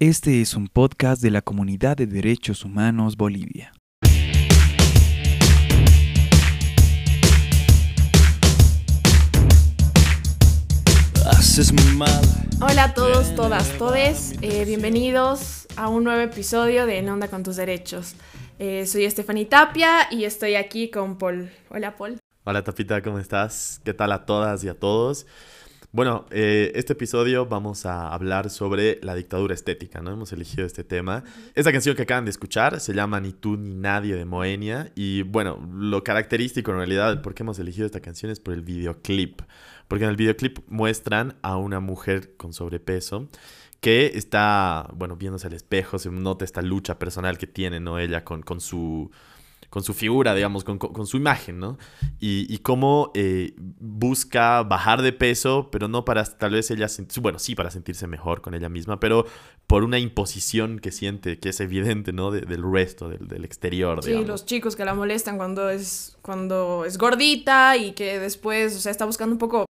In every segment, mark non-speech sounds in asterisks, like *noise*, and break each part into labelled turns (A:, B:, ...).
A: Este es un podcast de la Comunidad de Derechos Humanos Bolivia.
B: Haces muy mal.
C: Hola a todos, todas, todes. Eh, bienvenidos a un nuevo episodio de En Onda con tus Derechos. Eh, soy Estefany Tapia y estoy aquí con Paul. Hola, Paul.
D: Hola Tapita, ¿cómo estás? ¿Qué tal a todas y a todos? Bueno, eh, este episodio vamos a hablar sobre la dictadura estética, ¿no? Hemos elegido este tema. Esta canción que acaban de escuchar se llama Ni tú ni nadie de Moenia y bueno, lo característico en realidad por qué hemos elegido esta canción es por el videoclip, porque en el videoclip muestran a una mujer con sobrepeso que está, bueno, viéndose al espejo, se nota esta lucha personal que tiene, ¿no? Ella con, con su con su figura, digamos, con, con, su imagen, ¿no? Y, y cómo eh, busca bajar de peso, pero no para tal vez ella, bueno, sí para sentirse mejor con ella misma, pero por una imposición que siente, que es evidente, ¿no? del resto, del, del exterior,
C: Sí, los chicos que la molestan cuando es, cuando es gordita y que después, o sea, está buscando un poco...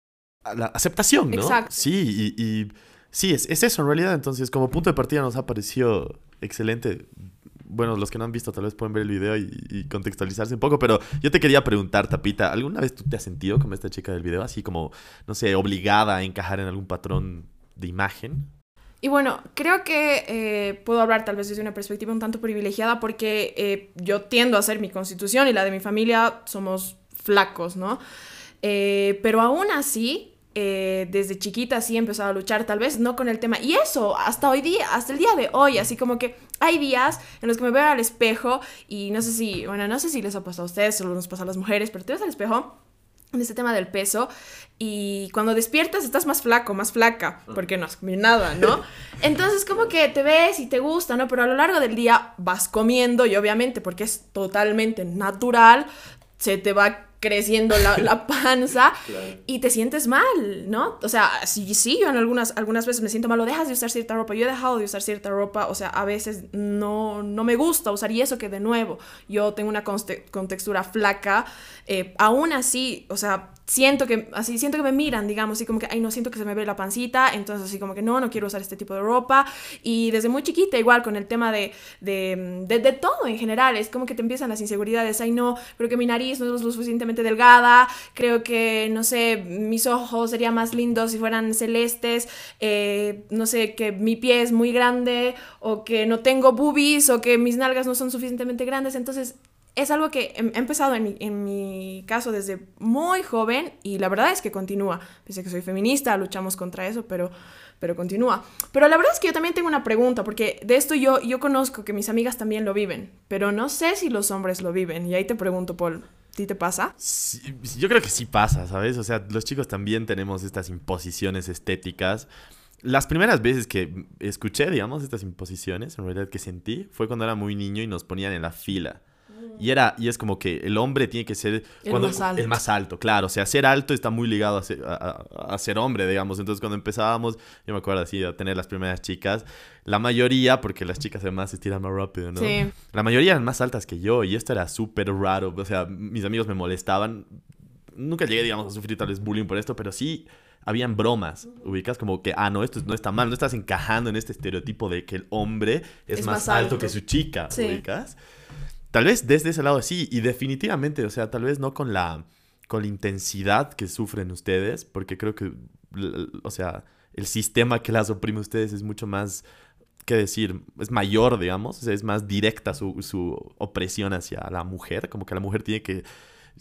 D: La aceptación, ¿no?
C: Exacto.
D: Sí, y, y sí, es, es eso en realidad, entonces como punto de partida nos ha parecido excelente bueno, los que no han visto tal vez pueden ver el video y, contextualizarse un poco, pero yo te quería preguntar, Tapita, ¿alguna vez tú te has sentido como esta chica del video, así como, no sé, obligada a encajar en algún patrón de imagen?
C: Y bueno, creo que eh, puedo hablar tal vez desde una perspectiva un tanto privilegiada porque eh, yo tiendo a ser mi constitución y la de mi familia somos flacos, ¿no? Eh, pero aún así, eh, desde chiquita sí he empezado a luchar, tal vez no con el tema. Y eso, hasta hoy día, hasta el día de hoy, así como que hay días en los que me veo al espejo y no sé si, bueno, no sé si les ha pasado a ustedes, solo nos pasa a las mujeres, pero te ves al espejo en este tema del peso y cuando despiertas estás más flaco, más flaca, porque no has comido nada, ¿no? *laughs* Entonces como que te ves y te gusta, ¿no? Pero a lo largo del día vas comiendo y obviamente porque es totalmente natural, se te va creciendo la, la *laughs* panza y te sientes mal, ¿no? O sea, sí, sí, yo en algunas, algunas veces me siento mal, o dejas de usar cierta ropa, yo he dejado de usar cierta ropa, o sea, a veces no, no me gusta usar y eso que de nuevo yo tengo una contextura flaca, eh, aún así, o sea, siento que, así, siento que me miran, digamos, así como que, ay, no, siento que se me ve la pancita, entonces así como que no, no quiero usar este tipo de ropa. Y desde muy chiquita, igual con el tema de, de, de, de todo en general, es como que te empiezan las inseguridades, ay, no, creo que mi nariz no es lo suficientemente delgada, creo que, no sé, mis ojos serían más lindos si fueran celestes, eh, no sé, que mi pie es muy grande, o que no tengo boobies, o que mis nalgas no son suficientemente grandes, entonces es algo que he empezado en mi, en mi, caso desde muy joven y la verdad es que continúa. Pese que soy feminista, luchamos contra eso, pero, pero continúa. Pero la verdad es que yo también tengo una pregunta, porque de esto yo, yo conozco que mis amigas también lo viven, pero no sé si los hombres lo viven. Y ahí te pregunto, Paul, ¿ti te pasa?
D: Yo creo que sí pasa, ¿sabes? O sea, los chicos también tenemos estas imposiciones estéticas. Las primeras veces que escuché, digamos, estas imposiciones, en realidad que sentí, fue cuando era muy niño y nos ponían en la fila. Y, era, y es como que el hombre tiene que ser
C: el, más alto.
D: el más alto, claro. O sea, ser alto está muy ligado a ser, a, ser, hombre, digamos. Entonces, cuando empezábamos, yo me acuerdo así, a tener las primeras chicas, la mayoría, porque las chicas además se tiran más rápido, ¿no?
C: Sí.
D: La mayoría eran más altas que yo y esto era súper raro. O sea, mis amigos me molestaban. Nunca llegué, digamos, a sufrir tal vez bullying por esto, pero sí habían bromas, ubicas como que, ah, no, esto no está mal, no estás encajando en este estereotipo de que el hombre es,
C: es
D: más,
C: más
D: alto.
C: alto.
D: que su chica,
C: Sí.
D: ubicas. Tal vez desde ese lado sí, y definitivamente, o sea, tal vez no con la, con la intensidad que sufren ustedes, porque creo que, o sea, el sistema que las oprime a ustedes es mucho más, ¿qué decir? Es mayor, digamos, es más directa su, su opresión hacia la mujer, como que la mujer tiene que,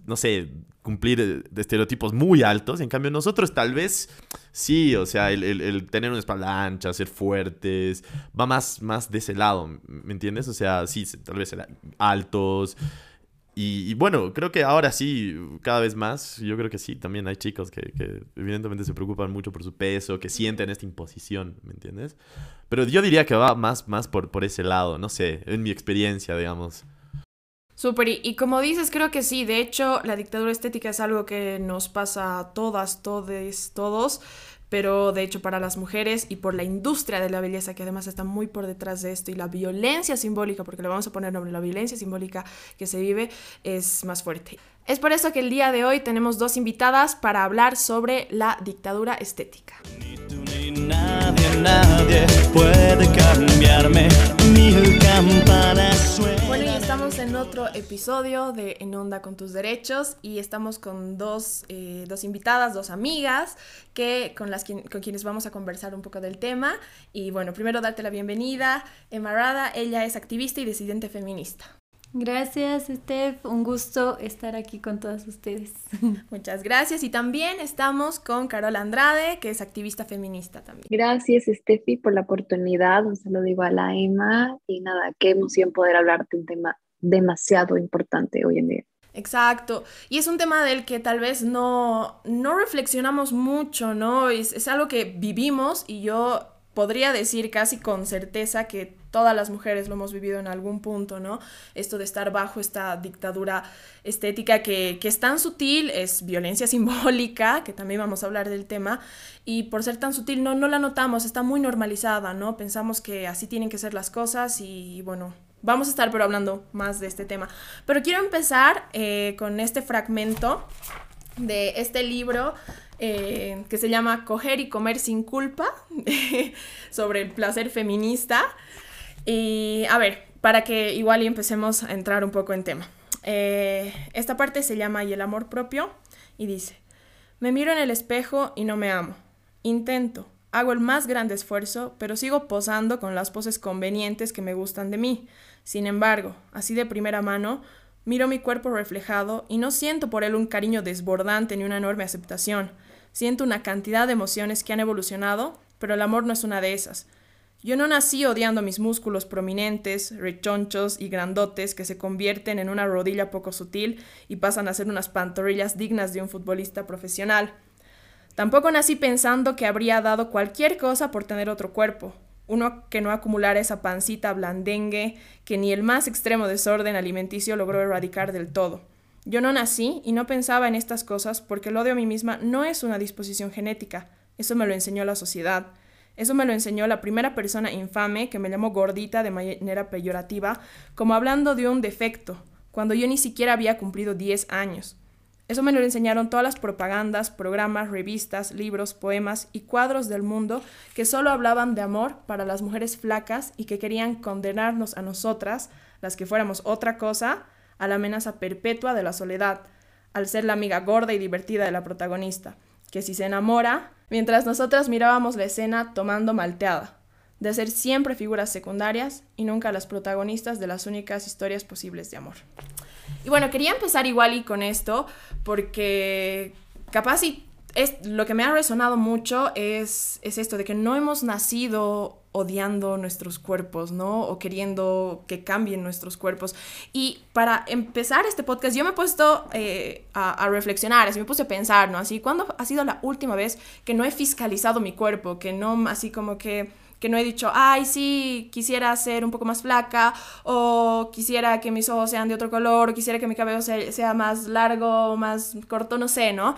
D: no sé, cumplir eh, de estereotipos muy altos, en cambio nosotros tal vez sí, o sea, el, el- tener una espalda ancha, ser fuertes, va más, más de ese lado, ¿me entiendes? O sea, sí, tal vez ser altos. Y, y bueno, creo que ahora sí, cada vez más, yo creo que sí, también hay chicos que, que evidentemente se preocupan mucho por su peso, que sienten esta imposición, ¿me entiendes? Pero yo diría que va más, más por, por ese lado, no sé, en mi experiencia, digamos.
C: Súper, y, como dices, creo que sí, de hecho, la dictadura estética es algo que nos pasa a todas, todes, todos, pero de hecho para las mujeres y por la industria de la belleza que además está muy por detrás de esto y la violencia simbólica, porque le vamos a poner nombre, la violencia simbólica que se vive es más fuerte. Es por eso que el día de hoy tenemos dos invitadas para hablar sobre la dictadura estética.
B: Nadie, nadie puede cambiarme, ni el Bueno, y estamos en
C: otro episodio de En Onda con tus Derechos y estamos con dos, eh, dos invitadas, dos amigas que, con, las, con quienes vamos a conversar un poco del tema. Y bueno, primero darte la bienvenida, Emarada, ella es activista y disidente feminista.
E: Gracias, Steph. Un gusto estar aquí con todas ustedes. *laughs*
C: Muchas gracias. Y también estamos con Carol Andrade, que es activista feminista también.
F: Gracias, Steffi, por la oportunidad. Un saludo igual a Emma. Y nada, qué emoción poder hablar de un tema demasiado importante hoy en día.
C: Exacto. Y es un tema del que tal vez no, no reflexionamos mucho, ¿no? Es, es algo que vivimos y yo podría decir casi con certeza que todas las mujeres lo hemos vivido en algún punto, ¿no? Esto de estar bajo esta dictadura estética que, es tan sutil, es violencia *laughs* simbólica, que también vamos a hablar del tema, y por ser tan sutil no, no la notamos, está muy normalizada, ¿no? Pensamos que así tienen que ser las cosas y bueno, vamos a estar pero hablando más de este tema. Pero quiero empezar eh, con este fragmento de este libro eh, que se llama Coger y Comer sin culpa, *laughs* sobre el placer feminista. Y a ver, para que igual y empecemos a entrar un poco en tema. Eh, esta parte se llama Y el amor propio y dice, me miro en el espejo y no me amo. Intento, hago el más grande esfuerzo, pero sigo posando con las poses convenientes que me gustan de mí. Sin embargo, así de primera mano, miro mi cuerpo reflejado y no siento por él un cariño desbordante ni una enorme aceptación. Siento una cantidad de emociones que han evolucionado, pero el amor no es una de esas. Yo no nací odiando mis músculos prominentes, rechonchos y grandotes que se convierten en una rodilla poco sutil y pasan a ser unas pantorrillas dignas de un futbolista profesional. Tampoco nací pensando que habría dado cualquier cosa por tener otro cuerpo, uno que no acumulara esa pancita blandengue que ni el más extremo desorden alimenticio logró erradicar del todo. Yo no nací y no pensaba en estas cosas porque el odio a mí misma no es una disposición genética, eso me lo enseñó la sociedad. Eso me lo enseñó la primera persona infame que me llamó gordita de manera peyorativa, como hablando de un defecto, cuando yo ni siquiera había cumplido 10 años. Eso me lo enseñaron todas las propagandas, programas, revistas, libros, poemas y cuadros del mundo que solo hablaban de amor para las mujeres flacas y que querían condenarnos a nosotras, las que fuéramos otra cosa, a la amenaza perpetua de la soledad, al ser la amiga gorda y divertida de la protagonista, que si se enamora, mientras nosotras mirábamos la escena tomando malteada, de ser siempre figuras secundarias y nunca las protagonistas de las únicas historias posibles de amor. Y bueno, quería empezar igual y con esto, porque capaz y es, lo que me ha resonado mucho es, es esto de que no hemos nacido odiando nuestros cuerpos, ¿no? O queriendo que cambien nuestros cuerpos. Y para empezar este podcast, yo me he puesto eh, a, a, reflexionar, así me puse a pensar, ¿no? Así, ¿cuándo ha sido la última vez que no he fiscalizado mi cuerpo? Que no, así como que que no he dicho, ay, sí, quisiera ser un poco más flaca, o quisiera que mis ojos sean de otro color, o quisiera que mi cabello sea, sea más largo, más corto, no sé, ¿no?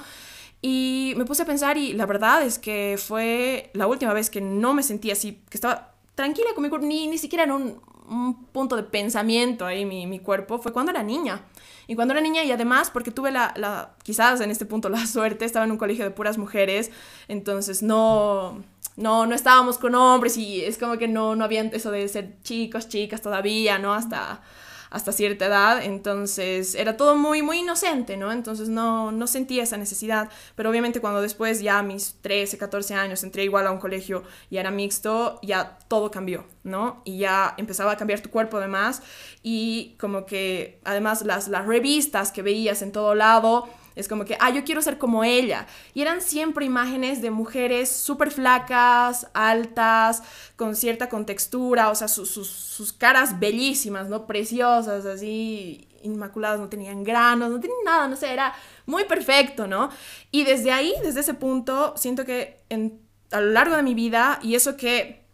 C: Y me puse a pensar y la verdad es que fue la última vez que no me sentía así, que estaba tranquila con mi cuerpo, ni, ni siquiera en un, un punto de pensamiento ahí mi, mi, cuerpo, fue cuando era niña. Y cuando era niña y además porque tuve la, la, quizás en este punto la *laughs* suerte, estaba en un colegio de puras mujeres, entonces no, no, no estábamos con hombres y es como que no, no había eso de ser chicos, chicas todavía, ¿no? Hasta hasta cierta edad, entonces era todo muy, muy inocente, ¿no? Entonces no, no sentía esa necesidad, pero obviamente cuando después ya mis 13, 14 años entré igual a un colegio y era mixto, ya todo cambió, ¿no? Y ya empezaba a cambiar tu cuerpo además y como que además las, las revistas que veías en todo lado, es como que, ah, yo quiero ser como ella. Y eran siempre imágenes de mujeres súper flacas, altas, con cierta contextura, o sea, sus, caras bellísimas, ¿no? Preciosas, así, inmaculadas, no tenían granos, no tenían nada, no sé, era muy perfecto, ¿no? Y desde ahí, desde ese punto, siento que en, a lo largo de mi vida, y eso que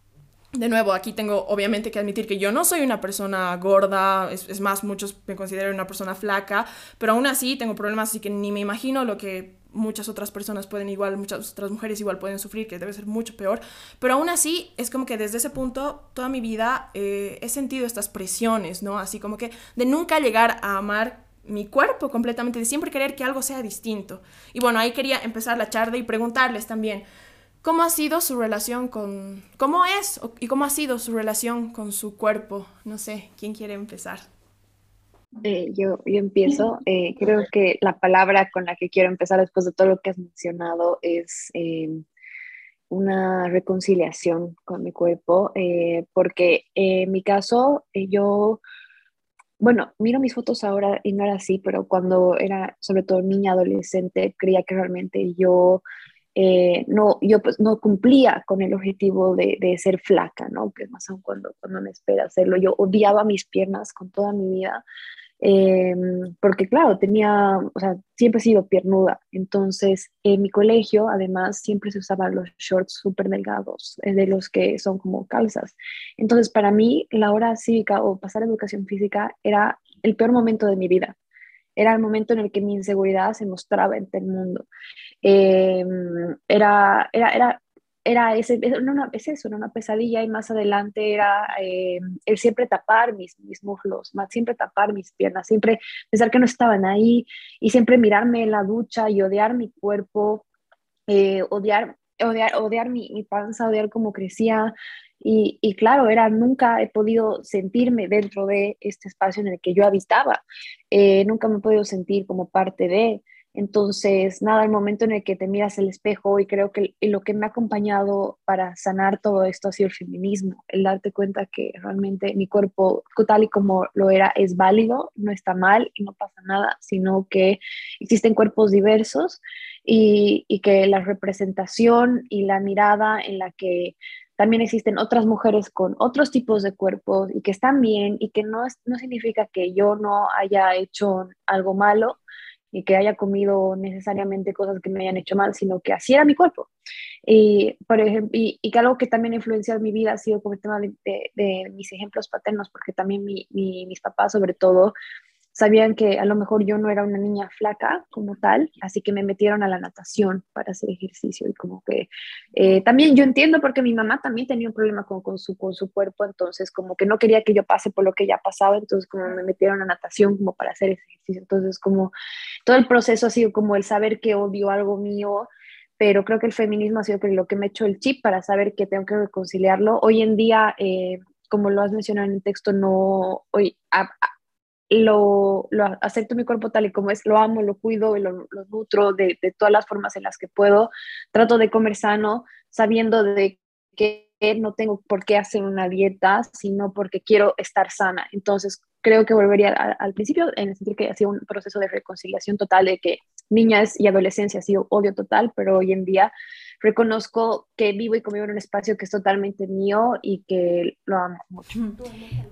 C: de nuevo, aquí tengo obviamente que admitir que yo no soy una persona gorda, es, más, muchos me consideran una persona flaca, pero aún así tengo problemas, así que ni me imagino lo que muchas otras personas pueden igual, muchas otras mujeres igual pueden sufrir, que debe ser mucho peor, pero aún así es como que desde ese punto toda mi vida eh, he sentido estas presiones, ¿no? Así como que de nunca llegar a amar mi cuerpo completamente, de siempre querer que algo sea distinto. Y bueno, ahí quería empezar la charla y preguntarles también, ¿Cómo ha sido su relación con... ¿Cómo es y cómo ha sido su relación con su cuerpo? No sé, ¿quién quiere empezar?
F: Eh, yo, yo empiezo. Eh, creo que la palabra con la que quiero empezar después de todo lo que has mencionado es eh, una reconciliación con mi cuerpo, porque en mi caso yo, bueno, miro mis fotos ahora y no era así, pero cuando era sobre todo niña, adolescente, creía que realmente yo eh, no, yo pues no cumplía con el objetivo de, de, ser flaca, ¿no? Que más aún cuando, cuando me espera hacerlo. Yo odiaba mis piernas con toda mi vida, eh, porque claro, tenía, o sea, siempre he sido piernuda. Entonces, en mi colegio, además, siempre se usaban los shorts súper delgados, eh, de los que son como calzas. Entonces, para mí, la hora cívica o pasar educación física era el peor momento de mi vida era el momento en el que mi inseguridad se mostraba ante el mundo. Eh, era, era, era, era ese, no, es eso, una pesadilla y más adelante era eh, el siempre tapar mis, mis muslos, siempre tapar mis piernas, siempre pensar que no estaban ahí y siempre mirarme en la ducha y odiar mi cuerpo, eh, odiar, odiar, odiar mi, mi panza, odiar cómo crecía, y, claro, era, nunca he podido sentirme dentro de este espacio en el que yo habitaba, eh, nunca me he podido sentir como parte de. Entonces, nada, el momento en el que te miras el espejo y creo que lo que me ha acompañado para sanar todo esto ha sido el feminismo, el darte cuenta que realmente mi cuerpo tal y como lo era es válido, no está mal y no pasa nada, sino que existen cuerpos diversos y, y que la representación y la mirada en la que también existen otras mujeres con otros tipos de cuerpos y que están bien y que no, no significa que yo no haya hecho algo malo y que haya comido necesariamente cosas que me hayan hecho mal, sino que así era mi cuerpo. Y, por ejemplo, y, que algo que también ha influenciado mi vida ha sido como el tema de, mis ejemplos paternos, porque también mi, mis papás, sobre todo, sabían que a lo mejor yo no era una niña flaca como tal, así que me metieron a la natación para hacer ejercicio y como que eh, también yo entiendo porque mi mamá también tenía un problema con, con, su, con su cuerpo, entonces como que no quería que yo pase por lo que ya pasaba, entonces como me metieron a natación como para hacer ejercicio, entonces como todo el proceso ha sido como el saber que odio algo mío, pero creo que el feminismo ha sido lo que me ha hecho el chip para saber que tengo que reconciliarlo. Hoy en día... Eh, como lo has mencionado en el texto, no, hoy, lo, acepto mi cuerpo tal y como es, lo amo, lo cuido, lo, lo nutro de, de, todas las formas en las que puedo. Trato de comer sano, sabiendo de que no tengo por qué hacer una dieta, sino porque quiero estar sana. Entonces, creo que volvería al principio en el sentido que ha sido un proceso de reconciliación total, de que niñas y adolescencia ha odio total, pero hoy en día reconozco que vivo y convivo en un espacio que es totalmente mío y que lo amo mucho.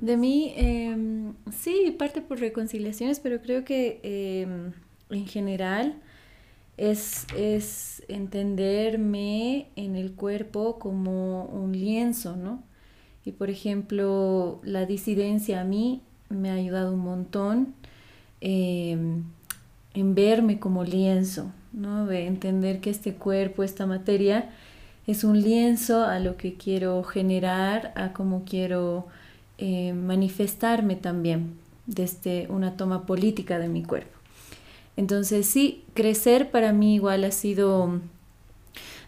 E: De mí, eh, sí, parte por reconciliaciones, pero creo que eh, en general es, es entenderme en el cuerpo como un lienzo, ¿no? Y por ejemplo, la disidencia a mí me ha ayudado un montón eh, en verme como lienzo, ¿no? De entender que este cuerpo, esta materia, es un lienzo a lo que quiero generar, a cómo quiero eh, manifestarme también desde una toma política de mi cuerpo. Entonces sí, crecer para mí igual ha sido,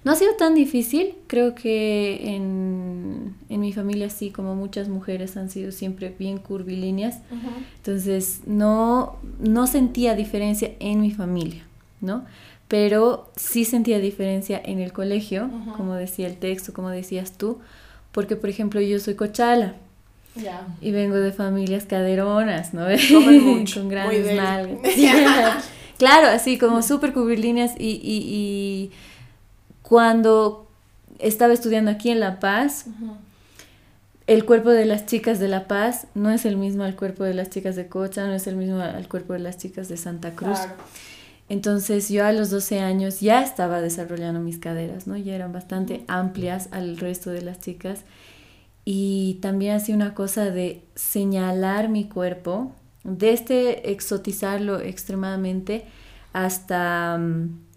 E: no ha sido tan difícil, creo que en, en mi familia sí, como muchas mujeres han sido siempre bien curvilíneas, entonces no, no sentía diferencia en mi familia, ¿no? Pero sí sentía diferencia en el colegio, como decía el texto, como decías tú, porque por ejemplo yo soy cochala, Y vengo de familias caderonas, ¿no? *laughs* Con grandes nalgas. *laughs* *laughs* Claro, así como súper curvilíneas y, y, y, cuando estaba estudiando aquí en La Paz, el cuerpo de las chicas de La Paz no es el mismo al cuerpo de las chicas de Cocha, no es el mismo al cuerpo de las chicas de Santa Cruz. Entonces yo a los 12 años ya estaba desarrollando mis caderas, ¿no? Ya eran bastante amplias al resto de las chicas. Y también hacía una cosa de señalar mi cuerpo desde este exotizarlo extremadamente hasta mm,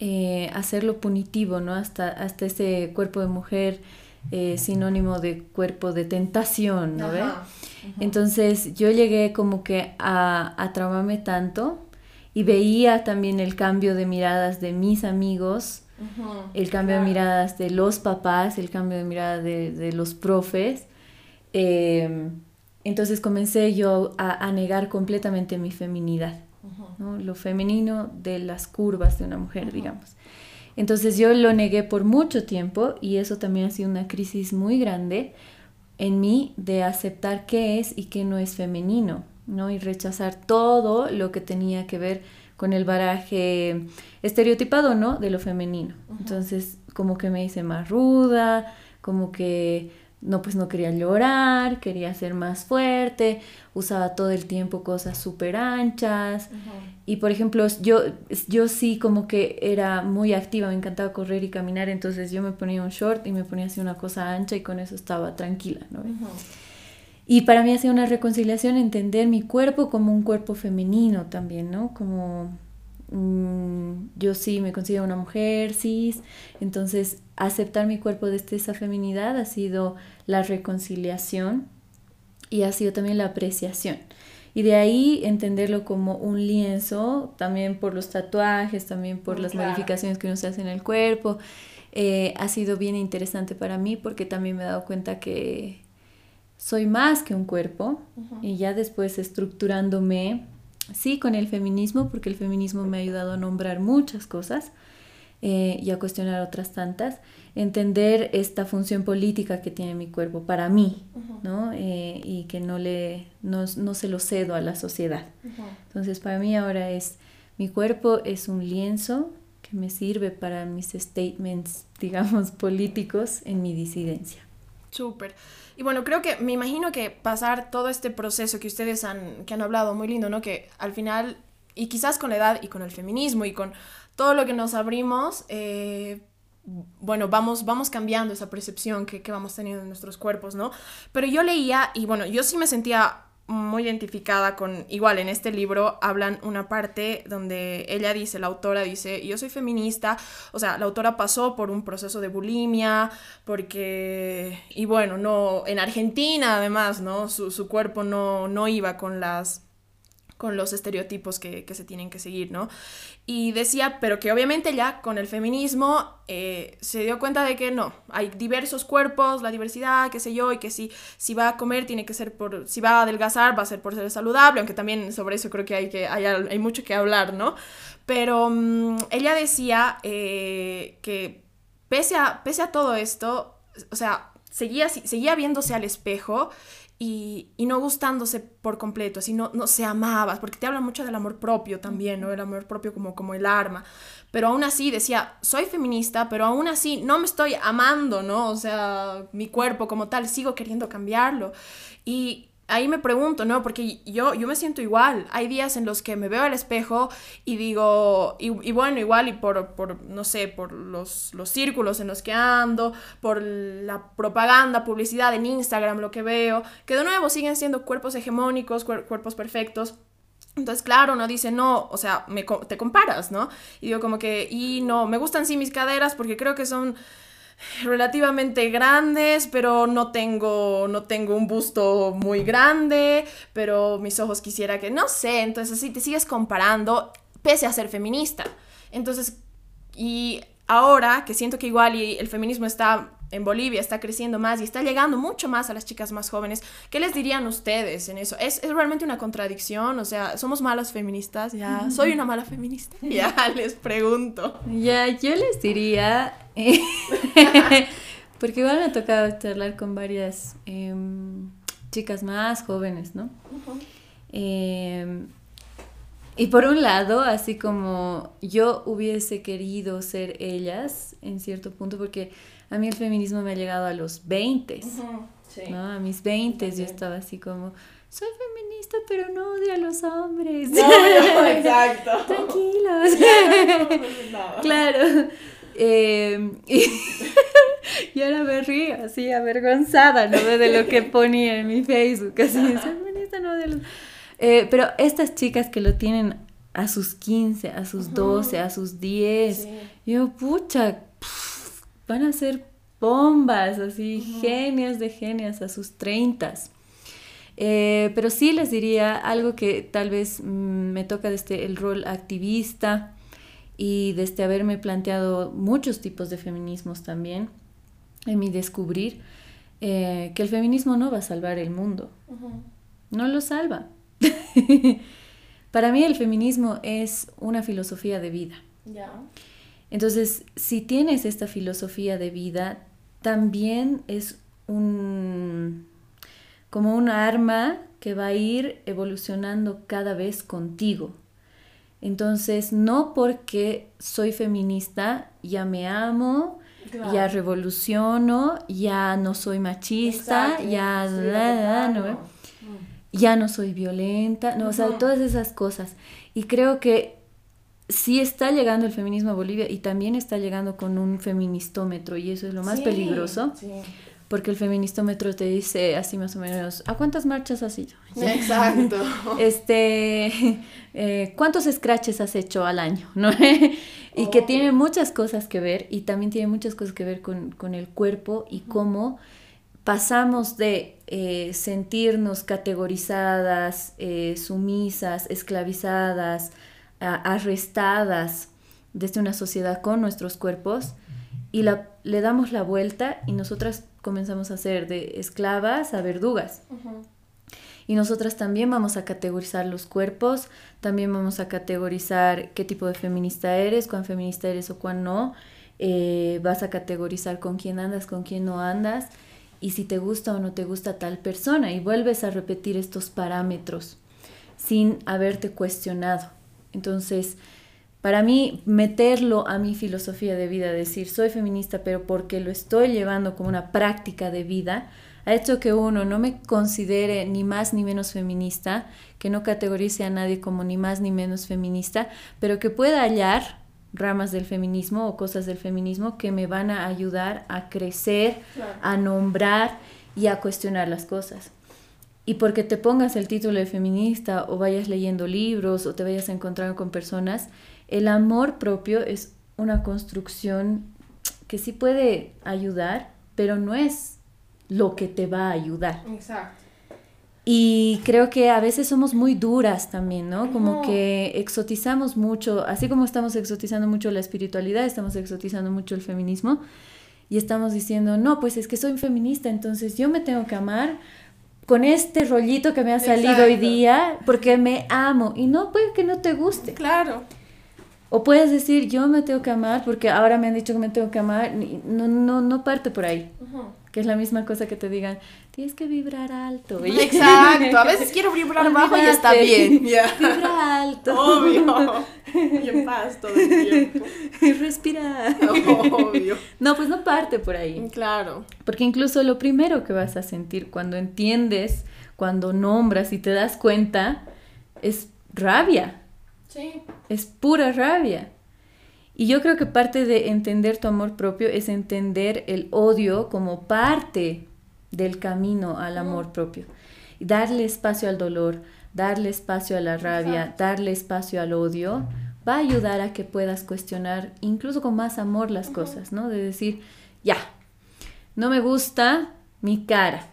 E: eh, hacerlo punitivo, ¿no? Hasta, hasta ese cuerpo de mujer eh, sinónimo de cuerpo de tentación, ¿no? Entonces yo llegué como que a, a traumarme tanto y veía también el cambio de miradas de mis amigos, el cambio de miradas de los papás, el cambio de mirada de, de los profes. Eh, entonces comencé yo a, negar completamente mi feminidad, lo femenino de las curvas de una mujer, digamos. Entonces yo lo negué por mucho tiempo y eso también ha sido una crisis muy grande en mí de aceptar qué es y qué no es femenino, ¿no? Y rechazar todo lo que tenía que ver con el baraje estereotipado, ¿no? De lo femenino. Entonces, como que me hice más ruda, como que no, pues no quería llorar, quería ser más fuerte, usaba todo el tiempo cosas súper anchas. Y por ejemplo, yo, yo sí como que era muy activa, me encantaba correr y caminar, entonces yo me ponía un short y me ponía así una cosa ancha y con eso estaba tranquila, ¿no? Y para mí ha sido una reconciliación entender mi cuerpo como un cuerpo femenino también, ¿no? Como Mm, yo sí me considero una mujer cis, entonces aceptar mi cuerpo desde esa feminidad ha sido la reconciliación y ha sido también la apreciación. Y de ahí entenderlo como un lienzo, también por los tatuajes, también por las modificaciones que uno se hace en el cuerpo. Eh, ha sido bien interesante para mí porque también me he dado cuenta que soy más que un cuerpo y ya después estructurándome sí con el feminismo, porque el feminismo me ha ayudado a nombrar muchas cosas eh, y a cuestionar otras tantas, entender esta función política que tiene mi cuerpo para mí, ¿no? Eh, y que no, le, no, se lo cedo a la sociedad. Entonces, para mí ahora es, mi cuerpo es un lienzo que me sirve para mis statements, *laughs* digamos, políticos en mi disidencia.
C: Súper. Y bueno, creo que me imagino que pasar todo este proceso que ustedes han, que han hablado, muy lindo, ¿no? Que al final, y quizás con la edad y con el feminismo y con todo lo que nos abrimos, eh, bueno, vamos, vamos cambiando esa percepción que, que vamos teniendo en nuestros cuerpos, ¿no? Pero yo leía y bueno, yo sí me sentía muy identificada con, igual en este libro hablan una parte donde ella dice, la autora dice, yo soy feminista, o sea, la autora pasó por un proceso de bulimia, porque, y bueno, no, en Argentina además, ¿no? Su, su cuerpo no, no iba con las con los estereotipos que, se tienen que seguir, ¿no? Y decía, pero que obviamente ya con el feminismo eh, se dio cuenta de que no, hay diversos cuerpos, la diversidad, qué sé yo, y que si, si va a comer tiene que ser por, si va a adelgazar va a ser por ser saludable, aunque también sobre eso creo que hay, que, hay, hay mucho que hablar, ¿no? Pero mm, ella decía eh, que pese a, pese a todo esto, o sea, seguía, seguía viéndose al espejo y, no gustándose por completo, así no, no se amabas, porque te habla mucho del amor propio también, ¿no? El amor propio como, como el arma. Pero aún así decía, soy feminista, pero aún así no me estoy amando, ¿no? O sea, mi cuerpo como tal, sigo queriendo cambiarlo. Y ahí me pregunto, ¿no? Porque yo, yo me siento igual. Hay días en los que me veo al espejo y digo, y, bueno, igual y por, por, no sé, por los, los círculos en los que ando, por la propaganda, publicidad en Instagram, lo que veo, que de nuevo siguen siendo cuerpos hegemónicos, cuerpos perfectos. Entonces, claro, no dice, no, o sea, me, te comparas, ¿no? Y digo como que, y no, me gustan sí mis caderas porque creo que son relativamente grandes, pero no tengo, no tengo un busto muy grande, pero mis ojos quisiera que, no sé, entonces así te sigues comparando, pese a ser feminista. Entonces, y ahora que siento que igual y el feminismo está en Bolivia está creciendo más y está llegando mucho más a las chicas más jóvenes. ¿Qué les dirían ustedes en eso? ¿Es, realmente una contradicción? O sea, ¿somos malas feministas? Ya, ¿soy una mala feminista? *laughs* Ya, les pregunto.
E: Ya, yo les diría, *laughs* porque igual me ha tocado charlar con varias em, chicas más jóvenes, ¿no? Em, y por un lado, así como yo hubiese querido ser ellas en cierto punto, porque a mí el feminismo me ha llegado a los 20, ¿no? A mis 20 yo estaba así como, soy feminista, pero no odio a los hombres.
C: No, *laughs* exacto.
E: Tranquilos. *laughs* claro. Eh, *laughs* y, ahora me río así avergonzada, ¿no? De lo que ponía en mi Facebook, así, soy feminista, no odio a los... Eh, pero estas chicas que lo tienen a sus 15, a sus 12, a sus 10, yo, pucha, van a ser bombas, así, genias de genias a sus 30. Eh, pero sí les diría algo que tal vez mm, me toca desde el rol activista y desde haberme planteado muchos tipos de feminismos también en mi descubrir eh, que el feminismo no va a salvar el mundo. no lo salva. *laughs* Para mí el feminismo es una filosofía de vida. Entonces, si tienes esta filosofía de vida, también es un como un arma que va a ir evolucionando cada vez contigo. Entonces, no porque soy feminista ya me amo, ya revoluciono, ya no soy machista, ya ¿no? ya no soy violenta, no, o sea, todas esas cosas. Y creo que sí está llegando el feminismo a Bolivia y también está llegando con un feministómetro y eso es lo más peligroso. Porque el feministómetro te dice así más o menos, ¿a cuántas marchas has ido? *laughs*
C: Exacto.
E: este, *laughs* eh, ¿cuántos scratches has hecho al año? ¿no? *laughs* y que tiene muchas cosas que ver y también tiene muchas cosas que ver con, con el cuerpo y cómo pasamos de eh, sentirnos categorizadas, eh, sumisas, esclavizadas, arrestadas desde una sociedad con nuestros cuerpos y la, le damos la vuelta y nosotras comenzamos a ser de esclavas a verdugas. Y nosotras también vamos a categorizar los cuerpos, también vamos a categorizar qué tipo de feminista eres, cuán feminista eres o cuán no. Eh, vas a categorizar con quién andas, con quién no andas y si te gusta o no te gusta tal persona y vuelves a repetir estos parámetros sin haberte cuestionado. Entonces, para mí, meterlo a mi filosofía de vida, decir soy feminista, pero porque lo estoy llevando como una práctica de vida, ha hecho que uno no me considere ni más ni menos feminista, que no categorice a nadie como ni más ni menos feminista, pero que pueda hallar ramas del feminismo o cosas del feminismo que me van a ayudar a crecer, a nombrar y a cuestionar las cosas. Y porque te pongas el título de feminista o vayas leyendo libros o te vayas a encontrar con personas, el amor propio es una construcción que sí puede ayudar, pero no es lo que te va a ayudar.
C: Exacto.
E: Y creo que a veces somos muy duras también, ¿no? Como que exotizamos mucho, así como estamos exotizando mucho la espiritualidad, estamos exotizando mucho el feminismo y estamos diciendo, no, pues es que soy feminista, entonces yo me tengo que amar con este rollito que me ha salido hoy día porque me amo y no puede que no te guste.
C: Claro.
E: O puedes decir, yo me tengo que amar porque ahora me han dicho que me tengo que amar, no, no, no parte por ahí que es la misma cosa que te digan, tienes que vibrar alto.
C: Exacto, *laughs* a veces quiero vibrar bajo y está bien. *laughs*
E: Vibra alto.
C: Obvio. *laughs* Y en paz todo el tiempo.
E: Y respirar.
C: Obvio.
E: No, pues no parte por ahí.
C: Claro.
E: Porque incluso lo primero que vas a sentir cuando entiendes, cuando nombras y te das cuenta, es rabia.
C: Sí.
E: Es pura rabia. Y yo creo que parte de entender tu amor propio es entender el odio como parte del camino al amor propio. Y darle espacio al dolor, darle espacio a la rabia, darle espacio al odio, va a ayudar a que puedas cuestionar incluso con más amor las cosas, ¿no? De decir, ya, no me gusta mi cara.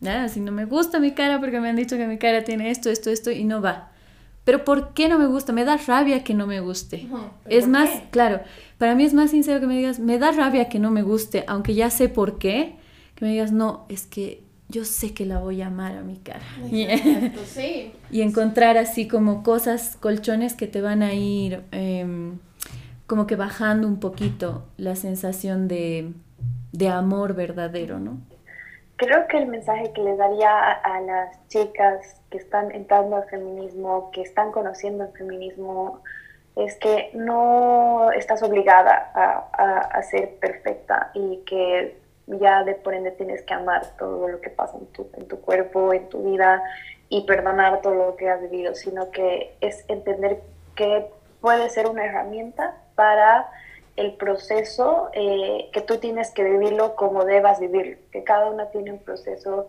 E: ¿Ya? Si no me gusta mi cara porque me han dicho que mi cara tiene esto, esto, esto y no va. Pero ¿por qué no me gusta? Me da rabia que no me guste. es más, claro, para mí es más sincero que me digas, me da rabia que no me guste, aunque ya sé por qué, que me digas, no, es que yo sé que la voy a amar a mi cara. *laughs*
C: sí.
E: Y encontrar así como cosas, colchones que te van a ir em, como que bajando un poquito la sensación de, de amor verdadero, ¿no?
F: Creo que el mensaje que les daría a, las chicas que están entrando al feminismo, que están conociendo el feminismo, es que no estás obligada a, ser perfecta y que ya de por ende tienes que amar todo lo que pasa en tu, en tu cuerpo, en tu vida y perdonar todo lo que has vivido, sino que es entender que puede ser una herramienta para el proceso eh, que tú tienes que vivirlo como debas vivirlo, que cada una tiene un proceso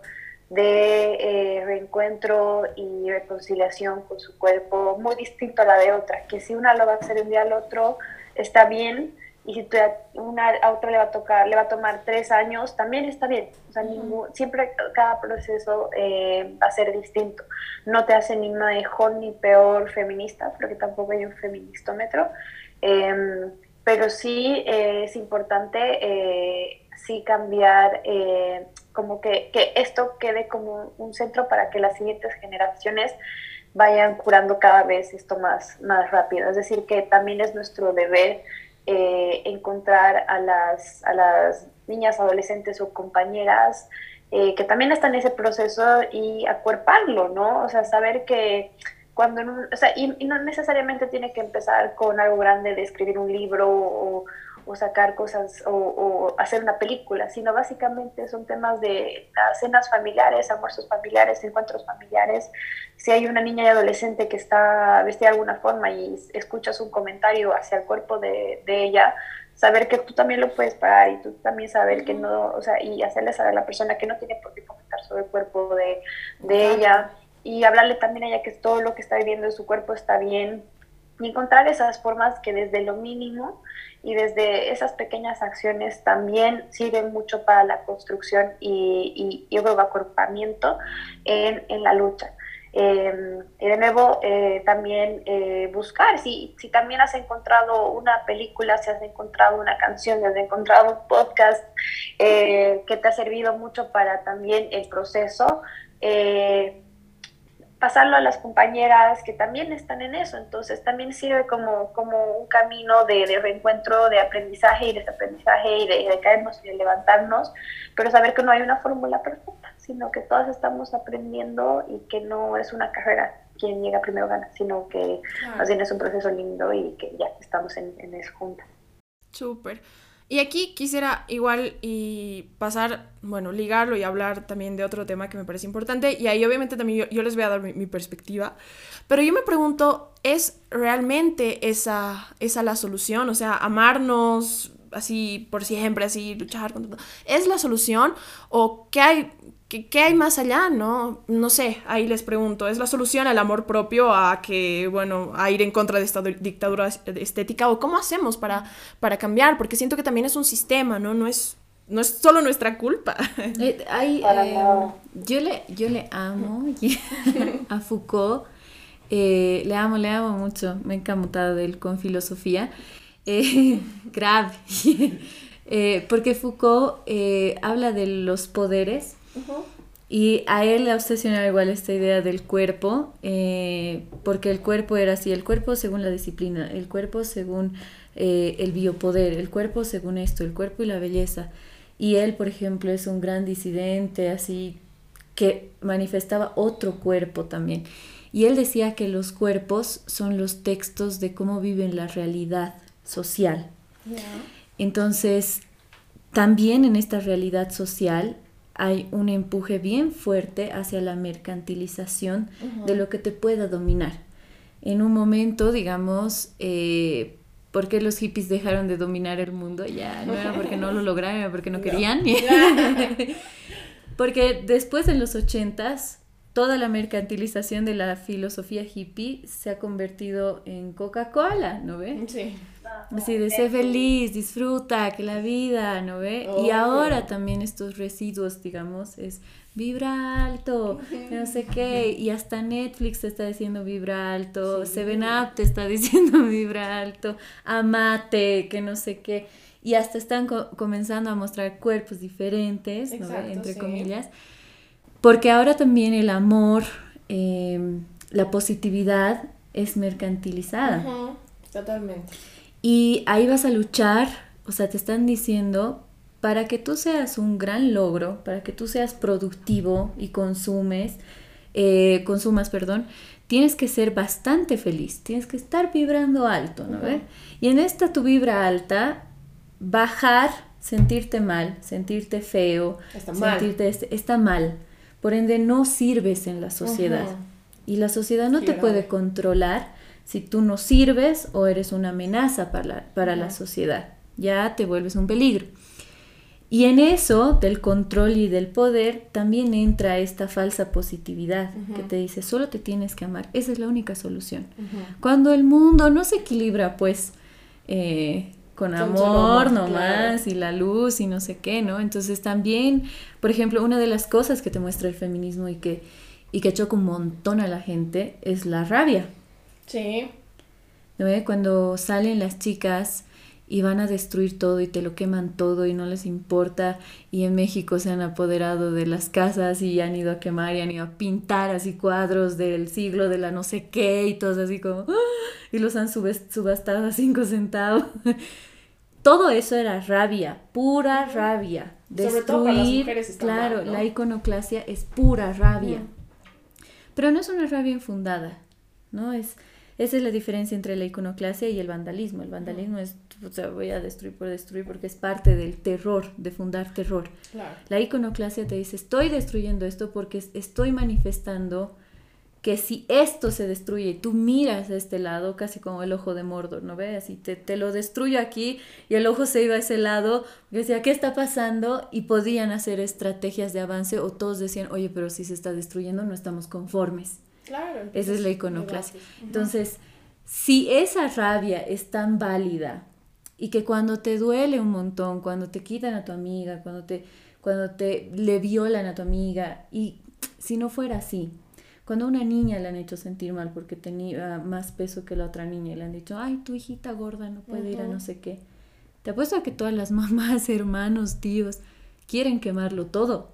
F: de eh, reencuentro y reconciliación con su cuerpo muy distinto a la de otra, que si una lo va a hacer un día al otro, está bien, y si una, a otra le va a tocar, le va a tomar tres años, también está bien. O sea, ningún, siempre cada proceso eh, va a ser distinto. No te hace ni mejor ni peor feminista, porque tampoco hay un feministómetro. Em, pero sí eh, es importante sí cambiar como que, que esto quede como un centro para que las siguientes generaciones vayan curando cada vez esto más, más rápido. Es decir, que también es nuestro deber eh, encontrar a las, a las niñas, adolescentes o compañeras eh, que también están en ese proceso y acuerparlo, ¿no? O sea, saber que cuando, o sea, y, y, no necesariamente tiene que empezar con algo grande de escribir un libro o, o sacar cosas o, o, hacer una película, sino básicamente son temas de cenas familiares, almuerzos familiares, encuentros familiares. Si hay una niña y adolescente que está vestida de alguna forma y escuchas un comentario hacia el cuerpo de, de ella, saber que tú también lo puedes parar y tú también saber que no, o sea, y hacerle saber a la persona que no tiene por qué comentar sobre el cuerpo de, de ella y hablarle también a ella que todo lo que está viviendo en su cuerpo está bien y encontrar esas formas que desde lo mínimo y desde esas pequeñas acciones también sirven mucho para la construcción y, y, y el acorpamiento en, en la lucha. Eh, y de nuevo, eh, también eh, buscar, si, si también has encontrado una película, si has encontrado una canción, si has encontrado un podcast que te ha servido mucho para también el proceso, pasarlo a las compañeras que también están en eso. Entonces también sirve como, como un camino de, de reencuentro, de aprendizaje y desaprendizaje y de, de, caernos y de levantarnos, pero saber que no hay una fórmula perfecta, sino que todas estamos aprendiendo y que no es una carrera quien llega primero gana, sino que más bien es un proceso lindo y que ya estamos en, en eso juntas.
C: Súper. Y aquí quisiera igual y pasar, bueno, ligarlo y hablar también de otro tema que me parece importante. Y ahí obviamente también yo, les voy a dar mi, perspectiva. Pero yo me pregunto, ¿es realmente esa, esa la solución? O sea, amarnos así por siempre, así luchar contra. ¿Es la solución? ¿O qué hay, ¿Qué, ¿Qué, hay más allá? No, no sé, ahí les pregunto, ¿es la solución el amor propio a que, bueno, a ir en contra de esta dictadura estética? ¿O cómo hacemos para, para cambiar? Porque siento que también es un sistema, ¿no? No es, no es solo nuestra culpa.
E: Eh, hay, eh, yo, le, yo le amo *laughs* a Foucault, eh, le amo, le amo mucho, me he encantado de él con filosofía. Eh, *laughs* grave. *laughs* porque Foucault habla de los poderes Uh -huh. Y a él le obsesionaba igual esta idea del cuerpo, eh, porque el cuerpo era así, el cuerpo según la disciplina, el cuerpo según eh, el biopoder, el cuerpo según esto, el cuerpo y la belleza. Y él, por ejemplo, es un gran disidente, así, que manifestaba otro cuerpo también. Y él decía que los cuerpos son los textos de cómo viven la realidad social. Yeah. Entonces, también en esta realidad social hay un empuje bien fuerte hacia la mercantilización uh -huh. de lo que te pueda dominar. En un momento, digamos, eh, ¿por qué los hippies dejaron de dominar el mundo? Ya no era porque no lo lograron, era porque no querían. *laughs* *laughs* porque después en los ochentas, toda la mercantilización de la filosofía hippie se ha convertido en Coca-Cola, ¿no ve?
C: Sí.
E: Así de ser feliz, disfruta, que la vida, ¿no ve? Oh. Y ahora también estos residuos, digamos, es vibra alto, no sé qué, y hasta Netflix te está diciendo vibra alto, sí. Seven Up te está *laughs* diciendo vibra alto, amate, que no sé qué, y hasta están co comenzando a mostrar cuerpos diferentes,
C: Exacto,
E: ¿no? entre
C: sí.
E: comillas, porque ahora también el amor, eh, la positividad es mercantilizada.
C: Uh -huh. Totalmente.
E: Y ahí vas a luchar, o sea, te están diciendo, para que tú seas un gran logro, para que tú seas productivo y consumes, eh, consumas, perdón, tienes que ser bastante feliz, tienes que estar vibrando alto, ¿no? Uh -huh. Y en esta tu vibra alta, bajar, sentirte mal, sentirte feo,
C: está
E: sentirte
C: mal.
E: Este, está mal. Por ende, no sirves en la sociedad. Uh -huh. Y la sociedad no
C: sí,
E: te puede controlar si tú no sirves o eres una amenaza para la, para la sociedad. Ya te vuelves un peligro. Y en eso del control y del poder también entra esta falsa positividad uh -huh. que te dice, solo te tienes que amar. Esa es la única solución. Uh -huh. Cuando el mundo no se equilibra, pues, eh, con amor amor, nomás claro. y la luz y no sé qué, ¿no? Entonces también, por ejemplo, una de las cosas que te muestra el feminismo y que, y que choca un montón a la gente es la rabia.
C: Sí.
E: ¿No? Cuando salen las chicas y van a destruir todo y te lo queman todo y no les importa y en México se han apoderado de las casas y han ido a quemar y han ido a pintar así cuadros del siglo de la no sé qué y todos así como ¡ah! y los han subastado a cinco centavos. *laughs* todo eso era rabia, pura rabia. Destruir, claro, la iconoclasia es pura rabia. Pero no es una rabia infundada, ¿no? Es, esa es la diferencia entre la iconoclasia y el vandalismo. El vandalismo es, o sea, voy a destruir por destruir porque es parte del terror, de fundar terror. La iconoclasia te dice, estoy destruyendo esto porque estoy manifestando que si esto se destruye y tú miras a este lado, casi como el ojo de Mordor, ¿no ves? Y te, te lo destruyo aquí y el ojo se iba a ese lado, y decía, ¿qué está pasando? Y podían hacer estrategias de avance o todos decían, oye, pero si se está destruyendo no estamos conformes. Claro. Esa es la iconoclasia. Entonces, si esa rabia es tan válida y que cuando te duele un montón, cuando te quitan a tu amiga, cuando te, cuando te le violan a tu amiga, y si no fuera así, cuando a una niña le han hecho sentir mal porque tenía más peso que la otra niña y le han dicho, ay, tu hijita gorda no puede ir a no sé qué. Te apuesto a que todas las *laughs* mamás, hermanos, tíos, quieren quemarlo todo.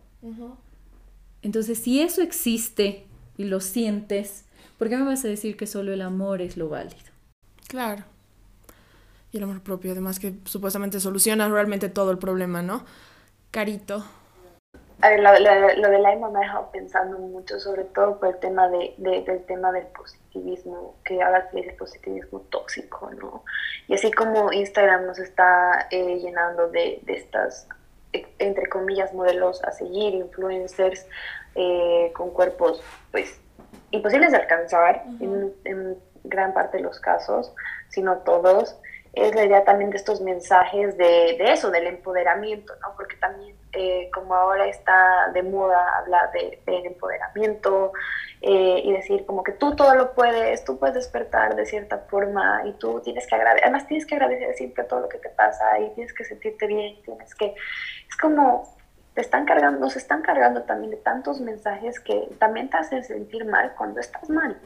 E: Entonces, si eso existe y lo sientes, ¿por qué me vas a decir que solo el amor es lo válido?
C: Claro. Y el amor propio, además que supuestamente soluciona realmente todo el problema, ¿no? Carito.
F: A ver, lo, de la me ha dejado pensando mucho, sobre todo por el tema de, del tema del positivismo, que ahora se dice positivismo tóxico, ¿no? Y así como Instagram nos está eh, llenando de, de estas, e, entre comillas, modelos a seguir, influencers eh, con cuerpos, pues, imposibles de alcanzar en, en gran parte de los casos, sino todos, es la idea también de estos mensajes de, de eso, del empoderamiento, ¿no? Porque también eh, como ahora está de moda hablar de, empoderamiento eh, y decir como que tú todo lo puedes, tú puedes despertar de cierta forma y tú tienes que agradecer, además tienes que agradecer siempre todo lo que te pasa y tienes que sentirte bien, tienes que, es como, te están cargando, nos están cargando también de tantos mensajes que también te hacen sentir mal cuando estás mal.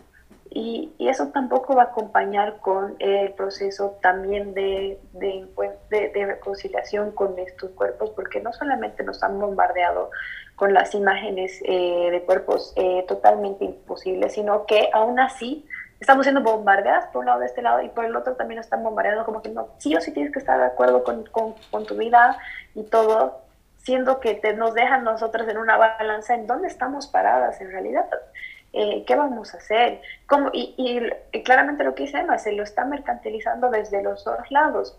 F: Y, eso tampoco va a acompañar con el proceso también de, de, de, reconciliación con estos cuerpos, porque no solamente nos han bombardeado con las imágenes eh, de cuerpos eh, totalmente imposibles, sino que aún así estamos siendo bombardeadas por un lado de este lado y por el otro también nos están bombardeando como que no, sí o sí tienes que estar de acuerdo con, con, con tu vida y todo, siendo que te, nos dejan nosotros en una balanza en dónde estamos paradas en realidad. Eh, ¿qué vamos a hacer? ¿Cómo? Y, y, claramente lo que dice Emma, se lo está mercantilizando desde los dos lados.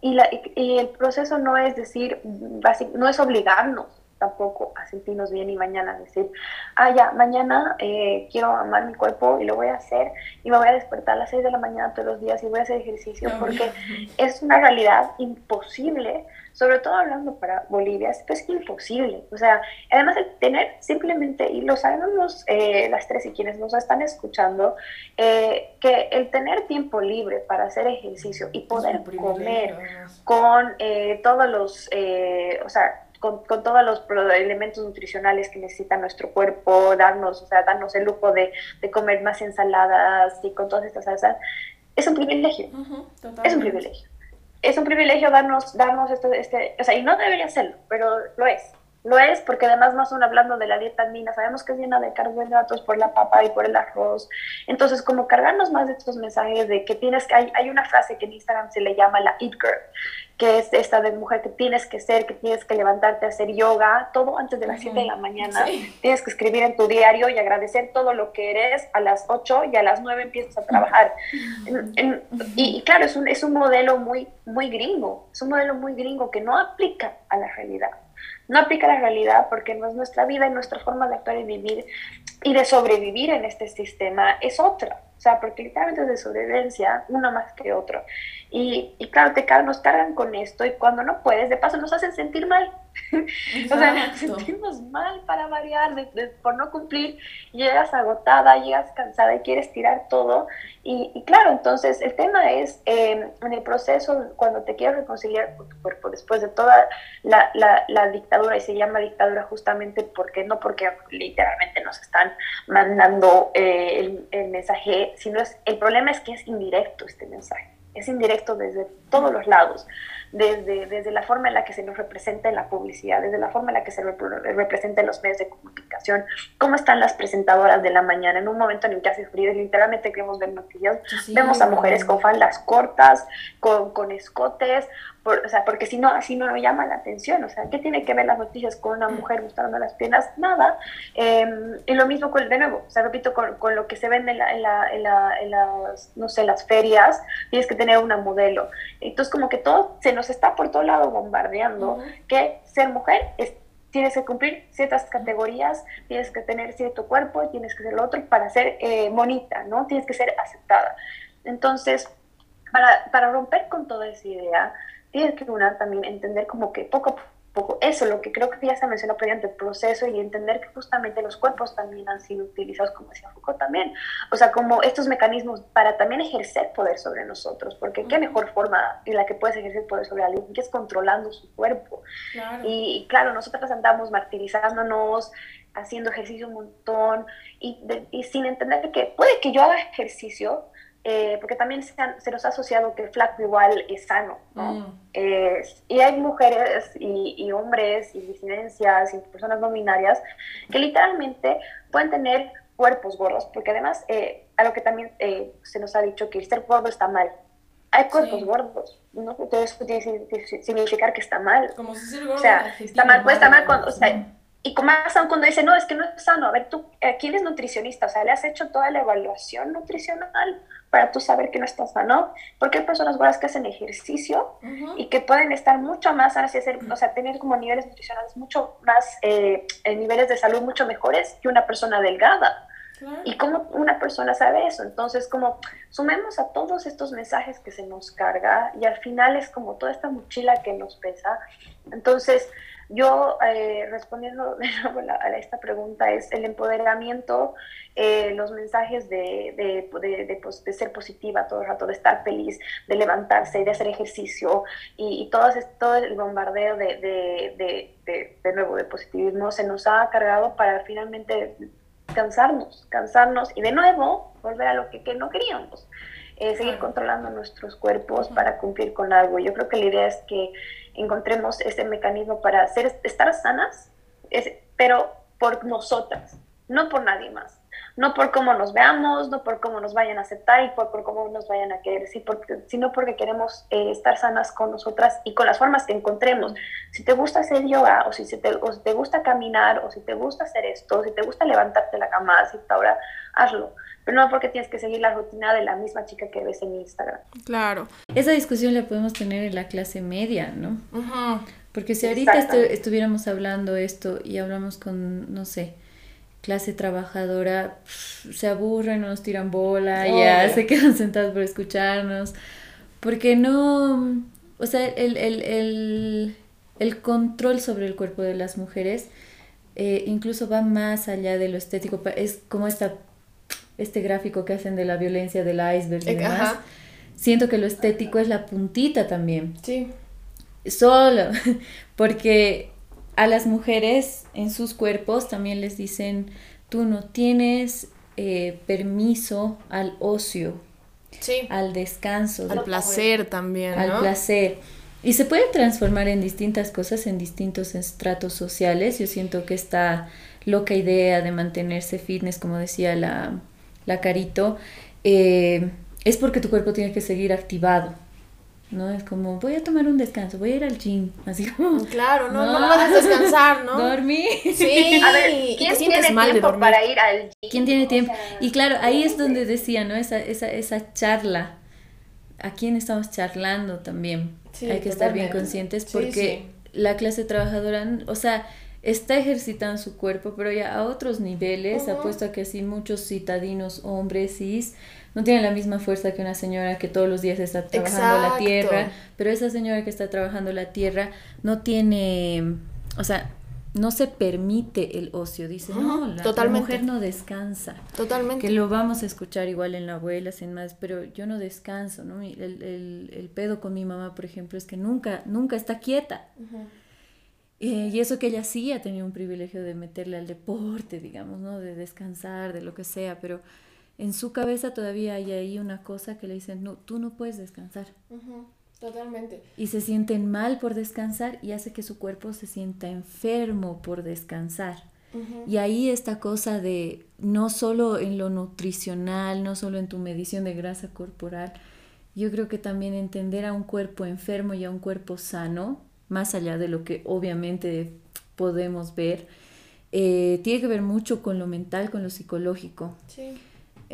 F: Y, la, y el proceso no es decir, no es obligarnos tampoco a sentirnos bien y mañana decir, ah, ya, mañana eh, quiero amar mi cuerpo y lo voy a hacer y me voy a despertar a las 6 de la mañana todos los días y voy a hacer ejercicio porque es una realidad imposible sobre todo hablando para Bolivia, es pues imposible. O sea, además de tener simplemente, y lo sabemos eh, las tres y quienes nos están escuchando, eh, que el tener tiempo libre para hacer ejercicio y poder comer con eh, todos los, o sea, con, con, todos los elementos nutricionales que necesita nuestro cuerpo, darnos, o sea, darnos el lujo de, de comer más ensaladas y con todas estas salsas, es un privilegio. es un privilegio es un privilegio darnos, darnos esto, este, o sea, y no debería serlo, pero lo es. Lo es porque además más aún hablando de la dieta andina, sabemos que es llena de carbohidratos por la papa y por el arroz. Entonces, como cargarnos más de estos mensajes de que tienes que, hay, hay una frase que en Instagram se le llama la Eat Girl, que es esta de mujer que tienes que ser, que tienes que levantarte a hacer yoga, todo antes de las 7 de la mañana. Tienes que escribir en tu diario y agradecer todo lo que eres a las 8 y a las 9 empiezas a trabajar. y, claro, es un, es un modelo muy, muy gringo, es un modelo muy gringo que no aplica a la realidad no aplica la realidad porque no es nuestra vida y nuestra forma de actuar y vivir y de sobrevivir en este sistema es otra. O sea, porque literalmente es de sobrevivencia, uno más que otro. Y, y claro, te, nos cargan con esto y cuando no puedes, de paso nos hacen sentir mal. *laughs* o sea, nos sentimos mal para variar, por no cumplir. Llegas agotada, llegas cansada y quieres tirar todo. Y, y claro, entonces el tema es em, en el proceso, cuando te quieres reconciliar con tu cuerpo después de toda la, la, la, dictadura, y se llama dictadura justamente porque no porque literalmente nos están mandando eh, el, el mensaje, sino es el problema es que es indirecto este mensaje es indirecto desde todos los lados desde, desde la forma en la que se nos representa en la publicidad, desde la forma en la que se representa en los medios de comunicación, cómo están las presentadoras de la mañana en un momento en el que hace frío literalmente queremos ver noticias, vemos a mujeres con faldas cortas, con, con escotes, o sea, porque si no, así no nos llama la atención, o sea, ¿qué tiene que ver las noticias con una mujer mostrando las piernas? Nada. Em, y lo mismo con, de nuevo, o sea, repito, con, con lo que se vende en, la, en, la, en, la, en, las, no sé, las ferias, tienes que tener una modelo. Entonces, como que todo se nos está por todo lado bombardeando, que ser mujer es tienes que cumplir ciertas categorías, tienes que tener cierto cuerpo, tienes que ser lo otro para ser eh, bonita, ¿no? Tienes que ser aceptada. Entonces, para, para romper con toda esa idea, tienes que una también entender como que poco a poco, eso, lo que creo que ya se mencionó previamente, el proceso y entender que justamente los cuerpos también han sido utilizados, como decía Foucault también, o sea, como estos mecanismos para también ejercer poder sobre nosotros, porque qué mejor forma en la que puedes ejercer poder sobre alguien que es controlando su cuerpo. Y, claro, nosotras andamos martirizándonos, haciendo ejercicio un montón y, y sin entender que puede que yo haga ejercicio, eh, porque también se, se, nos ha asociado que el flaco igual es sano, ¿no? Mm. y hay mujeres y, y, hombres y disidencias y personas no binarias que literalmente pueden tener cuerpos gordos, porque además, eh, a lo que también eh, se nos ha dicho que el ser gordo está mal. Hay cuerpos gordos, ¿no? Entonces significar que está mal.
C: Como si ser gordo
F: o sea, está mal, puede estar mal cuando, o sea, y más aún cuando dice, no, es que no es sano. A ver, tú, ¿quién es nutricionista? O sea, ¿le has hecho toda la evaluación nutricional? para tú saber que no estás sano, porque hay personas buenas que hacen ejercicio y que pueden estar mucho más sanas y hacer, o sea, tener como niveles nutricionales mucho más, eh, niveles de salud mucho mejores que una persona delgada. ¿Y cómo una persona sabe eso? Entonces, como sumemos a todos estos mensajes que se nos carga y al final es como toda esta mochila que nos pesa. Entonces, yo, eh, respondiendo *laughs* de nuevo a, esta pregunta, es el empoderamiento, eh, los mensajes de, de, de, de, ser positiva todo el rato, de estar feliz, de levantarse, de hacer ejercicio y, y todo, todo el bombardeo de, de, nuevo, de positivismo se nos ha cargado para finalmente cansarnos, cansarnos y de nuevo volver a lo que, que no queríamos. Eh, seguir controlando nuestros cuerpos para cumplir con algo. Yo creo que la idea es que encontremos ese mecanismo para ser, estar sanas, pero por nosotras, no por nadie más. No por cómo nos veamos, no por cómo nos vayan a aceptar y por, por cómo nos vayan a querer, sino porque queremos eh, estar sanas con nosotras y con las formas que encontremos. Si te gusta hacer yoga, o si, te, o si te gusta caminar, o si te gusta hacer esto, o si te gusta levantarte la cama así ahora, hazlo pero no porque tienes que seguir la rutina de la misma chica que ves en Instagram.
C: Claro.
E: Esa discusión la podemos tener en la clase media, ¿no? Porque si ahorita estuviéramos hablando esto y hablamos con, no sé, clase trabajadora, se aburren, nos tiran bola, ya se *laughs* quedan sentados por escucharnos. Porque no, o sea, el, el, el, el control sobre el cuerpo de las mujeres eh, incluso va más allá de lo estético, es como esta este gráfico que hacen de la violencia del iceberg y demás, siento que lo estético es la puntita también.
C: Sí.
E: Solo, *laughs* porque a las mujeres en sus cuerpos también les dicen, tú no tienes eh, permiso al ocio,
C: sí.
E: al descanso.
C: Al placer también.
E: Al placer. Y se puede transformar en distintas cosas, en distintos estratos sociales. Yo siento que esta loca idea de mantenerse fitness, como decía la, la carito, eh, es porque tu cuerpo tiene que seguir activado. ¿No? Es como, voy a tomar un descanso, voy a ir al gym, *laughs* así como...
C: Claro, no, no, no puedes descansar, ¿no?
E: Dormir.
C: Sí,
F: a ver, ¿quién tiene mal tiempo para ir al gym?
E: ¿Quién tiene tiempo? Y claro, ahí es donde decía, ¿no? Esa, esa, esa charla, ¿a quién estamos charlando también? Hay que estar bien conscientes porque la clase trabajadora, o sea, está ejercitando su cuerpo, pero ya a otros niveles, apuesto a que así muchos citadinos hombres cis no tienen la misma fuerza que una señora que todos los días está trabajando la tierra, pero esa señora que está trabajando la tierra no tiene, o sea, no se permite el ocio, dice, no, la, mujer no descansa.
C: Totalmente.
E: Que lo vamos a escuchar igual en la abuela, sin más, pero yo no descanso, ¿no? El, el, el pedo con mi mamá, por ejemplo, es que nunca, nunca está quieta. Eh, y eso que ella sí ha tenido un privilegio de meterle al deporte, digamos, ¿no? De descansar, de lo que sea, pero en su cabeza todavía hay ahí una cosa que le dicen, no, tú no puedes descansar.
C: Totalmente.
E: Y se sienten mal por descansar y hace que su cuerpo se sienta enfermo por descansar. Y ahí esta cosa de no solo en lo nutricional, no solo en tu medición de grasa corporal, yo creo que también entender a un cuerpo enfermo y a un cuerpo sano, más allá de lo que obviamente podemos ver, eh, tiene que ver mucho con lo mental, con lo psicológico.
C: Sí.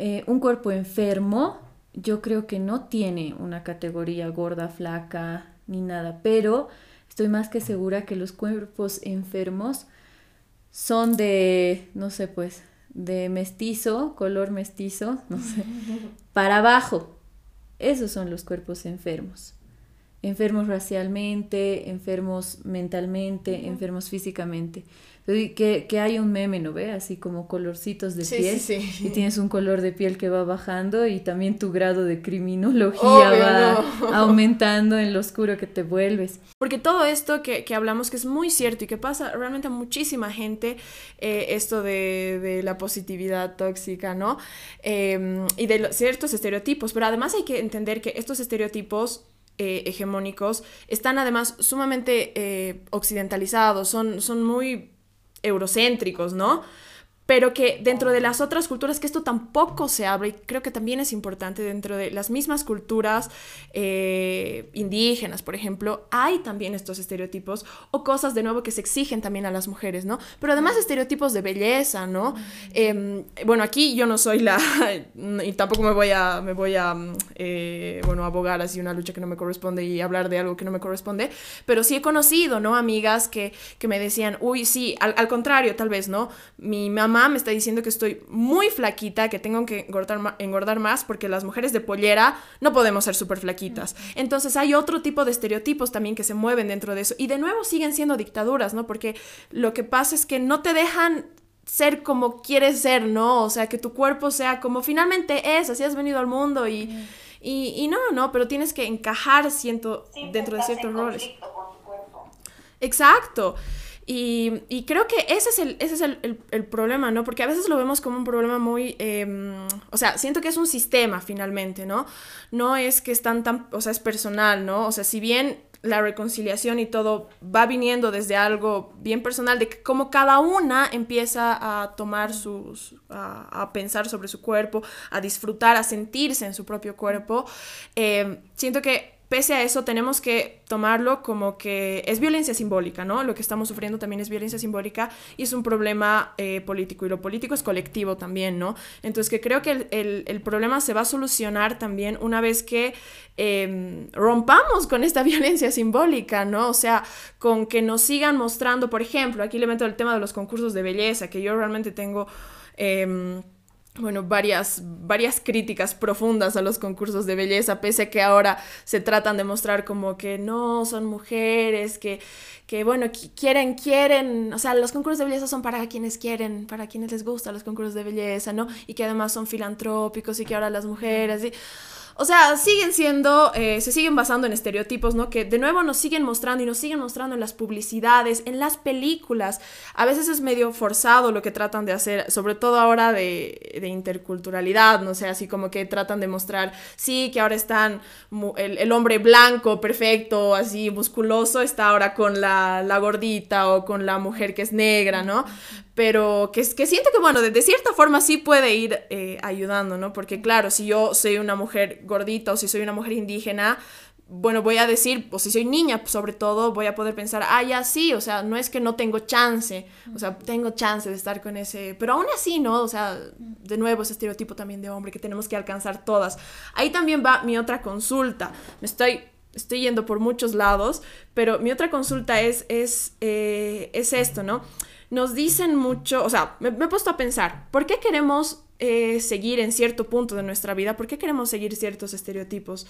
E: Eh, un cuerpo enfermo, yo creo que no tiene una categoría gorda, flaca, ni nada, pero estoy más que segura que los cuerpos enfermos son de, no sé, pues, de mestizo, color mestizo, no sé, *laughs* para abajo. Esos son los cuerpos enfermos. Enfermos racialmente, enfermos mentalmente, enfermos físicamente. Que, que, hay un meme, ¿no ve? Así como colorcitos de piel. Sí, sí. Y tienes un color de piel que va bajando y también tu grado de criminología va aumentando en lo oscuro que te vuelves.
C: Porque todo esto que, que, hablamos que es muy cierto y que pasa realmente a muchísima gente, eh, esto de, de, la positividad tóxica, ¿no? Eh, y de ciertos estereotipos. Pero además hay que entender que estos estereotipos eh, hegemónicos están además sumamente eh, occidentalizados, son, son muy eurocéntricos, ¿no? Pero que dentro de las otras culturas, que esto tampoco se habla y creo que también es importante, dentro de las mismas culturas eh, indígenas, por ejemplo, hay también estos estereotipos o cosas de nuevo que se exigen también a las mujeres, ¿no? Pero además estereotipos de belleza, ¿no? Em, bueno, aquí yo no soy la, *laughs* y tampoco me voy a, me voy a, eh, bueno, abogar así una lucha que no me corresponde y hablar de algo que no me corresponde, pero sí he conocido, ¿no? Amigas que, que me decían, uy, sí, al, al contrario, tal vez, ¿no? Mi mamá me está diciendo que estoy muy flaquita, que tengo que engordar, engordar más porque las mujeres de pollera no podemos ser súper flaquitas. Entonces hay otro tipo de estereotipos también que se mueven dentro de eso. Y de nuevo siguen siendo dictaduras, ¿no? Porque lo que pasa es que no te dejan ser como quieres ser, ¿no? O sea, que tu cuerpo sea como finalmente es, así has venido al mundo y, y, y no, no, pero tienes que encajar siento, dentro de ciertos roles. Exacto. Y, y, creo que ese es, el, ese es el, el, problema, ¿no? Porque a veces lo vemos como un problema muy, eh, o sea, siento que es un sistema finalmente, ¿no? No es que es tan, tan, o sea, es personal, ¿no? O sea, si bien la reconciliación y todo va viniendo desde algo bien personal, de cómo cada una empieza a tomar sus, a, a, pensar sobre su cuerpo, a disfrutar, a sentirse en su propio cuerpo, eh, siento que pese a eso tenemos que tomarlo como que es violencia simbólica, ¿no? Lo que estamos sufriendo también es violencia simbólica y es un problema eh, político y lo político es colectivo también, ¿no? Entonces que creo que el, el, problema se va a solucionar también una vez que eh, rompamos con esta *laughs* violencia simbólica, ¿no? O sea, con que nos sigan mostrando, por ejemplo, aquí le meto el tema de los concursos de belleza, que yo realmente tengo... Eh, bueno, varias, varias críticas profundas a los concursos de belleza, pese a que ahora se tratan de mostrar como que no, son mujeres, que, que bueno, quieren, quieren, o sea, los concursos de belleza son para quienes quieren, para quienes les gustan los concursos de belleza, ¿no? Y que además son filantrópicos y que ahora las mujeres... o sea, siguen siendo, eh, se siguen basando en estereotipos, ¿no? Que de nuevo nos siguen mostrando y nos siguen mostrando en las publicidades, en las películas. A veces es medio forzado lo que tratan de hacer, sobre todo ahora de, interculturalidad, no sé, así como que tratan de mostrar, sí, que ahora están, el, el, hombre blanco, perfecto, así musculoso, está ahora con la, la gordita o con la mujer que es negra, ¿no? Pero que, que siento que, bueno, de, de, cierta forma sí puede ir eh, ayudando, ¿no? Porque claro, si yo soy una mujer gordita o si soy una mujer indígena, bueno, voy a decir, o si soy niña, sobre todo, voy a poder pensar, ah, ya sí, o sea, no es que no tengo chance, o sea, tengo chance de estar con ese, pero aún así, ¿no? O sea, de nuevo ese estereotipo también de hombre que tenemos que alcanzar todas. Ahí también va mi otra consulta. Me estoy estoy yendo por muchos lados, pero mi otra consulta es, es, eh, es esto, ¿no? Nos dicen mucho, o sea, me, he puesto a pensar, ¿por qué queremos eh, seguir en cierto punto de nuestra vida? ¿Por qué queremos seguir ciertos estereotipos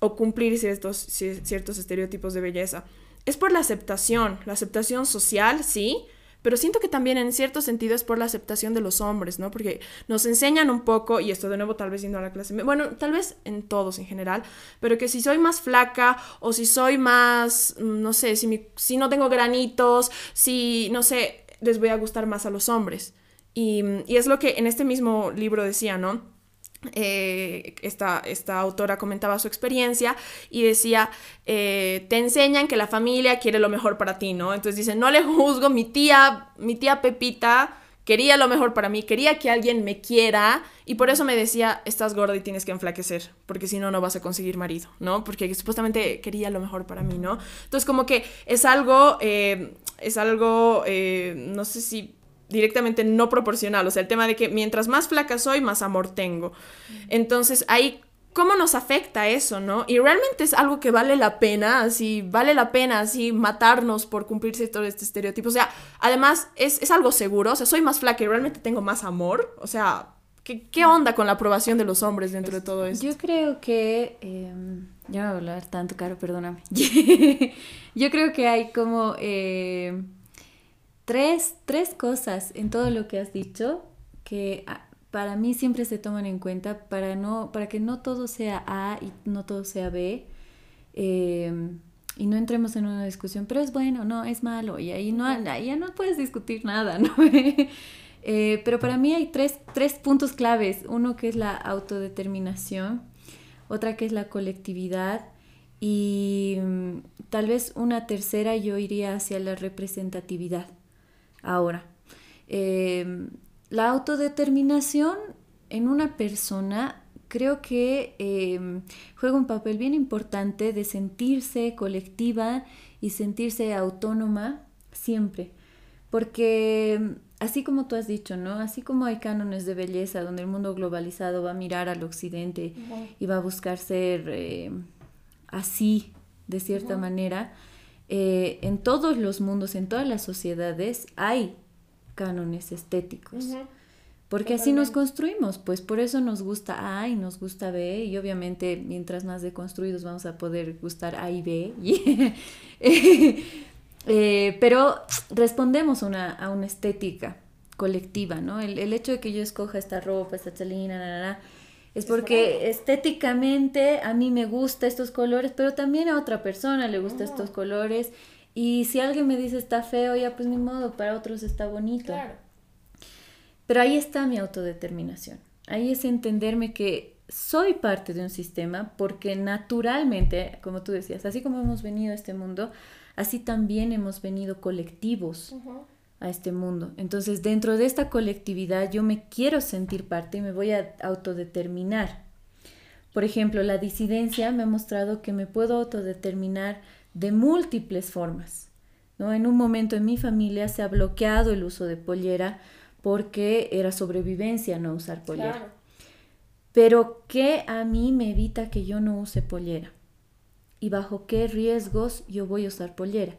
C: o cumplir ciertos, ciertos estereotipos de belleza? Es por la aceptación, la aceptación social, sí, pero siento que también en cierto sentido es por la aceptación de los hombres, ¿no? Porque nos enseñan un poco, y esto de nuevo tal vez yendo a la clase, bueno, tal vez en todos en general, pero que si soy más flaca o si soy más, mm, no sé, si, mi, si no tengo granitos, si, no sé, les voy a gustar más a los hombres. Y, y, es lo que en este mismo libro decía, ¿no? eh, esta, esta, autora comentaba su experiencia y decía, eh, te enseñan que la familia quiere lo mejor para ti, ¿no? Entonces dice, no le juzgo, mi tía, mi tía Pepita quería lo mejor para mí, quería que alguien me quiera y por eso me decía, estás gorda y tienes que enflaquecer, porque si no, no vas a conseguir marido, ¿no? Porque supuestamente quería lo mejor para mí, ¿no? Entonces como que es algo, eh, es algo, no sé si directamente no proporcional, o sea, el tema de que mientras más flaca soy, más amor tengo. Entonces, ahí, ¿cómo nos afecta eso, no? Y realmente es algo que vale la pena, así, vale la pena, así, matarnos por cumplirse todo este estereotipo. O sea, además, es, algo seguro, o sea, soy más flaca y realmente tengo más amor, o sea... ¿Qué, onda con la aprobación de los hombres dentro de todo esto?
E: Yo creo que... Em, ya voy a hablar tanto, Caro, perdóname. *laughs* Yo creo que hay como... Eh, tres, tres cosas en todo lo que has dicho que ah, para mí siempre se toman en cuenta para, no, para que no todo sea A y no todo sea B. Em, y no entremos en una discusión, pero es bueno, no, es malo, y ahí, no, ya no puedes discutir nada, *laughs* ¿no? Eh, pero para mí hay tres, tres puntos claves. Uno que es la autodeterminación, otra que es la colectividad y mm, tal vez una tercera yo iría hacia la representatividad. Ahora, em, la autodeterminación en una persona creo que em, juega un papel bien importante de sentirse colectiva y sentirse autónoma siempre. Porque así como tú has dicho, ¿no? Así como hay cánones de belleza donde el mundo globalizado va a mirar al occidente y va a buscar ser em, así, de cierta manera, eh, en todos los mundos, en todas las sociedades, hay cánones estéticos. Porque así nos construimos, pues por eso nos gusta A y nos gusta B, y obviamente mientras más deconstruidos vamos a poder gustar A y B. *laughs* Eh, pero respondemos a una estética colectiva, ¿no? El, el, hecho de que yo escoja esta ropa, esta chalina, na, es porque estéticamente a mí me gustan estos colores, pero también a otra persona le gustan estos colores. Y si alguien me dice está feo, ya pues ni modo, para otros está bonito. Pero ahí está mi autodeterminación. Ahí es entenderme que soy parte de un sistema porque naturalmente, como tú decías, así como hemos venido a este mundo, así también hemos venido colectivos a este mundo. Entonces, dentro de esta colectividad yo me quiero sentir parte y me voy a autodeterminar. Por ejemplo, la disidencia me ha mostrado que me puedo autodeterminar de múltiples formas. ¿no? En un momento en mi familia se ha bloqueado el uso de pollera porque era sobrevivencia no usar pollera. Pero ¿qué a mí me evita que yo no use pollera? ¿Y bajo qué riesgos yo voy a usar pollera?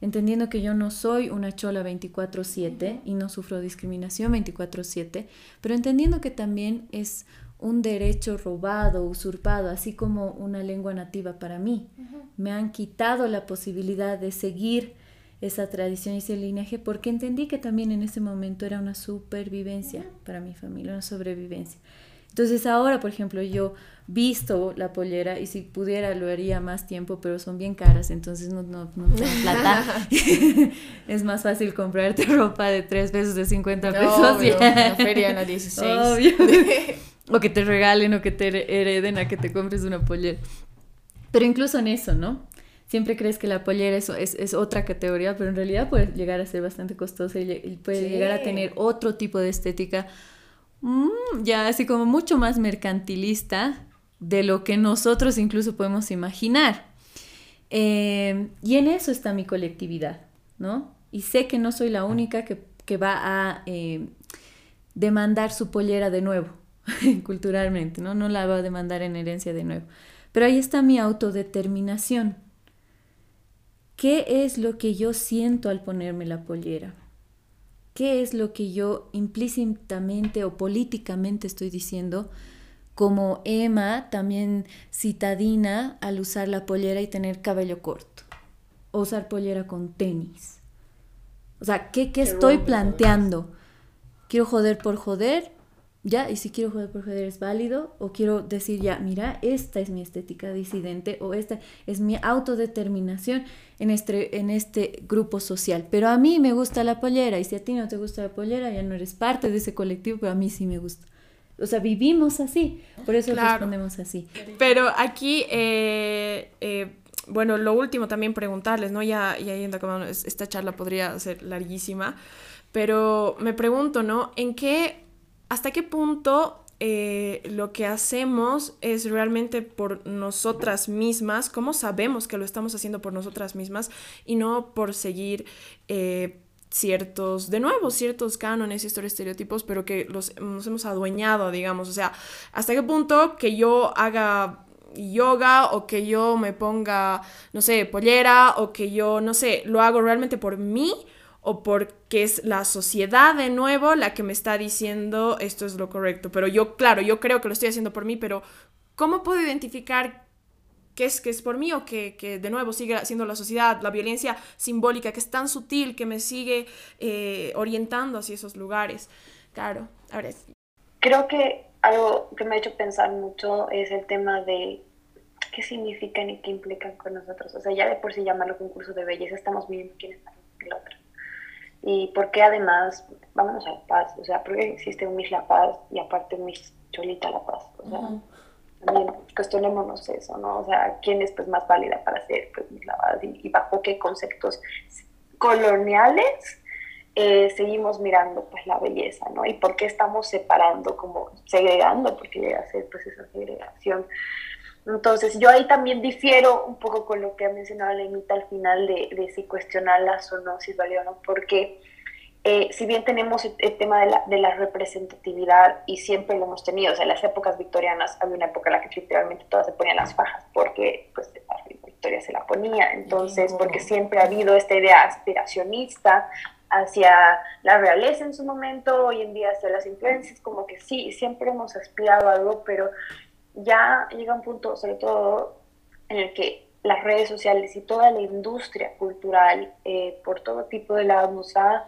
E: entendiendo que yo no soy una chola 24/7 y no sufro discriminación 24/7, pero entendiendo que también es un derecho robado, usurpado, así como una lengua nativa para mí. Me han quitado la posibilidad de seguir esa tradición y ese linaje porque entendí que también en ese momento era una supervivencia para mi familia, una sobrevivencia. Entonces ahora, por ejemplo, yo visto la pollera y si pudiera lo haría más tiempo, pero son bien caras, entonces no, no, no tengo *laughs* plata. *laughs* es más fácil comprarte *laughs* ropa de 3 pesos, de 50 pesos.
C: Obvio, la feria en la 16.
E: Obvio. O que te regalen o que te hereden a que te compres una pollera. Pero incluso en eso, ¿no? Siempre crees que la pollera es, es, otra categoría, pero en realidad puede llegar a ser bastante costosa y, puede llegar a tener otro tipo de estética Mm, ya así como mucho más mercantilista de lo que nosotros incluso podemos imaginar. Eh, y en eso está mi colectividad, ¿no? Y sé que no soy la única que, va a eh, demandar su pollera de nuevo, *laughs* culturalmente, ¿no? No la va a demandar en herencia de nuevo. Pero ahí está mi autodeterminación. ¿Qué es lo que yo siento al ponerme la pollera? qué es lo que yo implícitamente o políticamente estoy diciendo como Emma, también citadina, al usar la pollera y tener cabello corto, o usar pollera con tenis. O sea, ¿qué, qué estoy planteando? ¿Quiero joder por joder? Ya, y si quiero joder por joder es válido, o quiero decir ya, mira, esta es mi estética disidente, o esta es mi autodeterminación en este, en este grupo social. Pero a mí me gusta la pollera, y si a ti no te gusta la pollera, ya no eres parte de ese colectivo, pero a mí sí me gusta. o sea, vivimos así, por eso respondemos así.
C: Pero aquí, eh, eh, bueno, lo último también preguntarles, ¿no? Ya, ya yendo como esta charla podría ser larguísima, pero me pregunto, ¿no? ¿En qué, hasta qué punto eh, lo que hacemos es realmente por nosotras mismas, cómo sabemos que lo estamos haciendo por nosotras mismas y no por seguir eh, ciertos, de nuevo, ciertos cánones, ciertos estereotipos, pero que los, nos hemos adueñado, digamos, o sea, hasta qué punto que yo haga yoga o que yo me ponga, no sé, pollera o que yo, no sé, lo hago realmente por mí o porque es la sociedad de nuevo la que me está diciendo esto es lo correcto. Pero yo, claro, yo creo que lo estoy haciendo por mí, pero ¿cómo puedo identificar qué es, que es por mí o que, que, de nuevo sigue siendo la sociedad, la violencia simbólica que es tan sutil que me sigue eh, orientando hacia esos lugares? Claro, ahora
F: Creo que algo que me ha hecho pensar mucho es el tema de qué significan y qué implican con nosotros. O sea, ya de por sí llamarlo concurso de belleza, estamos viendo quién es el otro y porque además, vámonos a La Paz, o sea, porque existe un Miss La Paz y aparte un Miss Cholita La Paz, o sea, también cuestionémonos eso, ¿no? O sea, ¿quién es pues más válida para ser pues Miss La Paz y, bajo qué conceptos coloniales eh, seguimos mirando pues la belleza, ¿no? Y por qué estamos separando, como segregando, porque llega a ser pues esa segregación entonces, yo ahí también difiero un poco con lo que ha mencionado Lenita al final de, de si cuestionarlas o no, si es válido o no, porque eh, si bien tenemos el, tema de la, de la, representatividad y siempre lo hemos tenido, o sea, en las épocas victorianas había una época en la que literalmente todas se ponían las fajas porque pues Victoria se la ponía, entonces porque siempre ha habido esta idea aspiracionista hacia la realeza en su momento, hoy en día hacia las influencias, como que sí, siempre hemos aspirado a algo, pero ya llega un punto, sobre todo, en el que las redes sociales y toda la industria cultural eh, por todo tipo de lados nos ha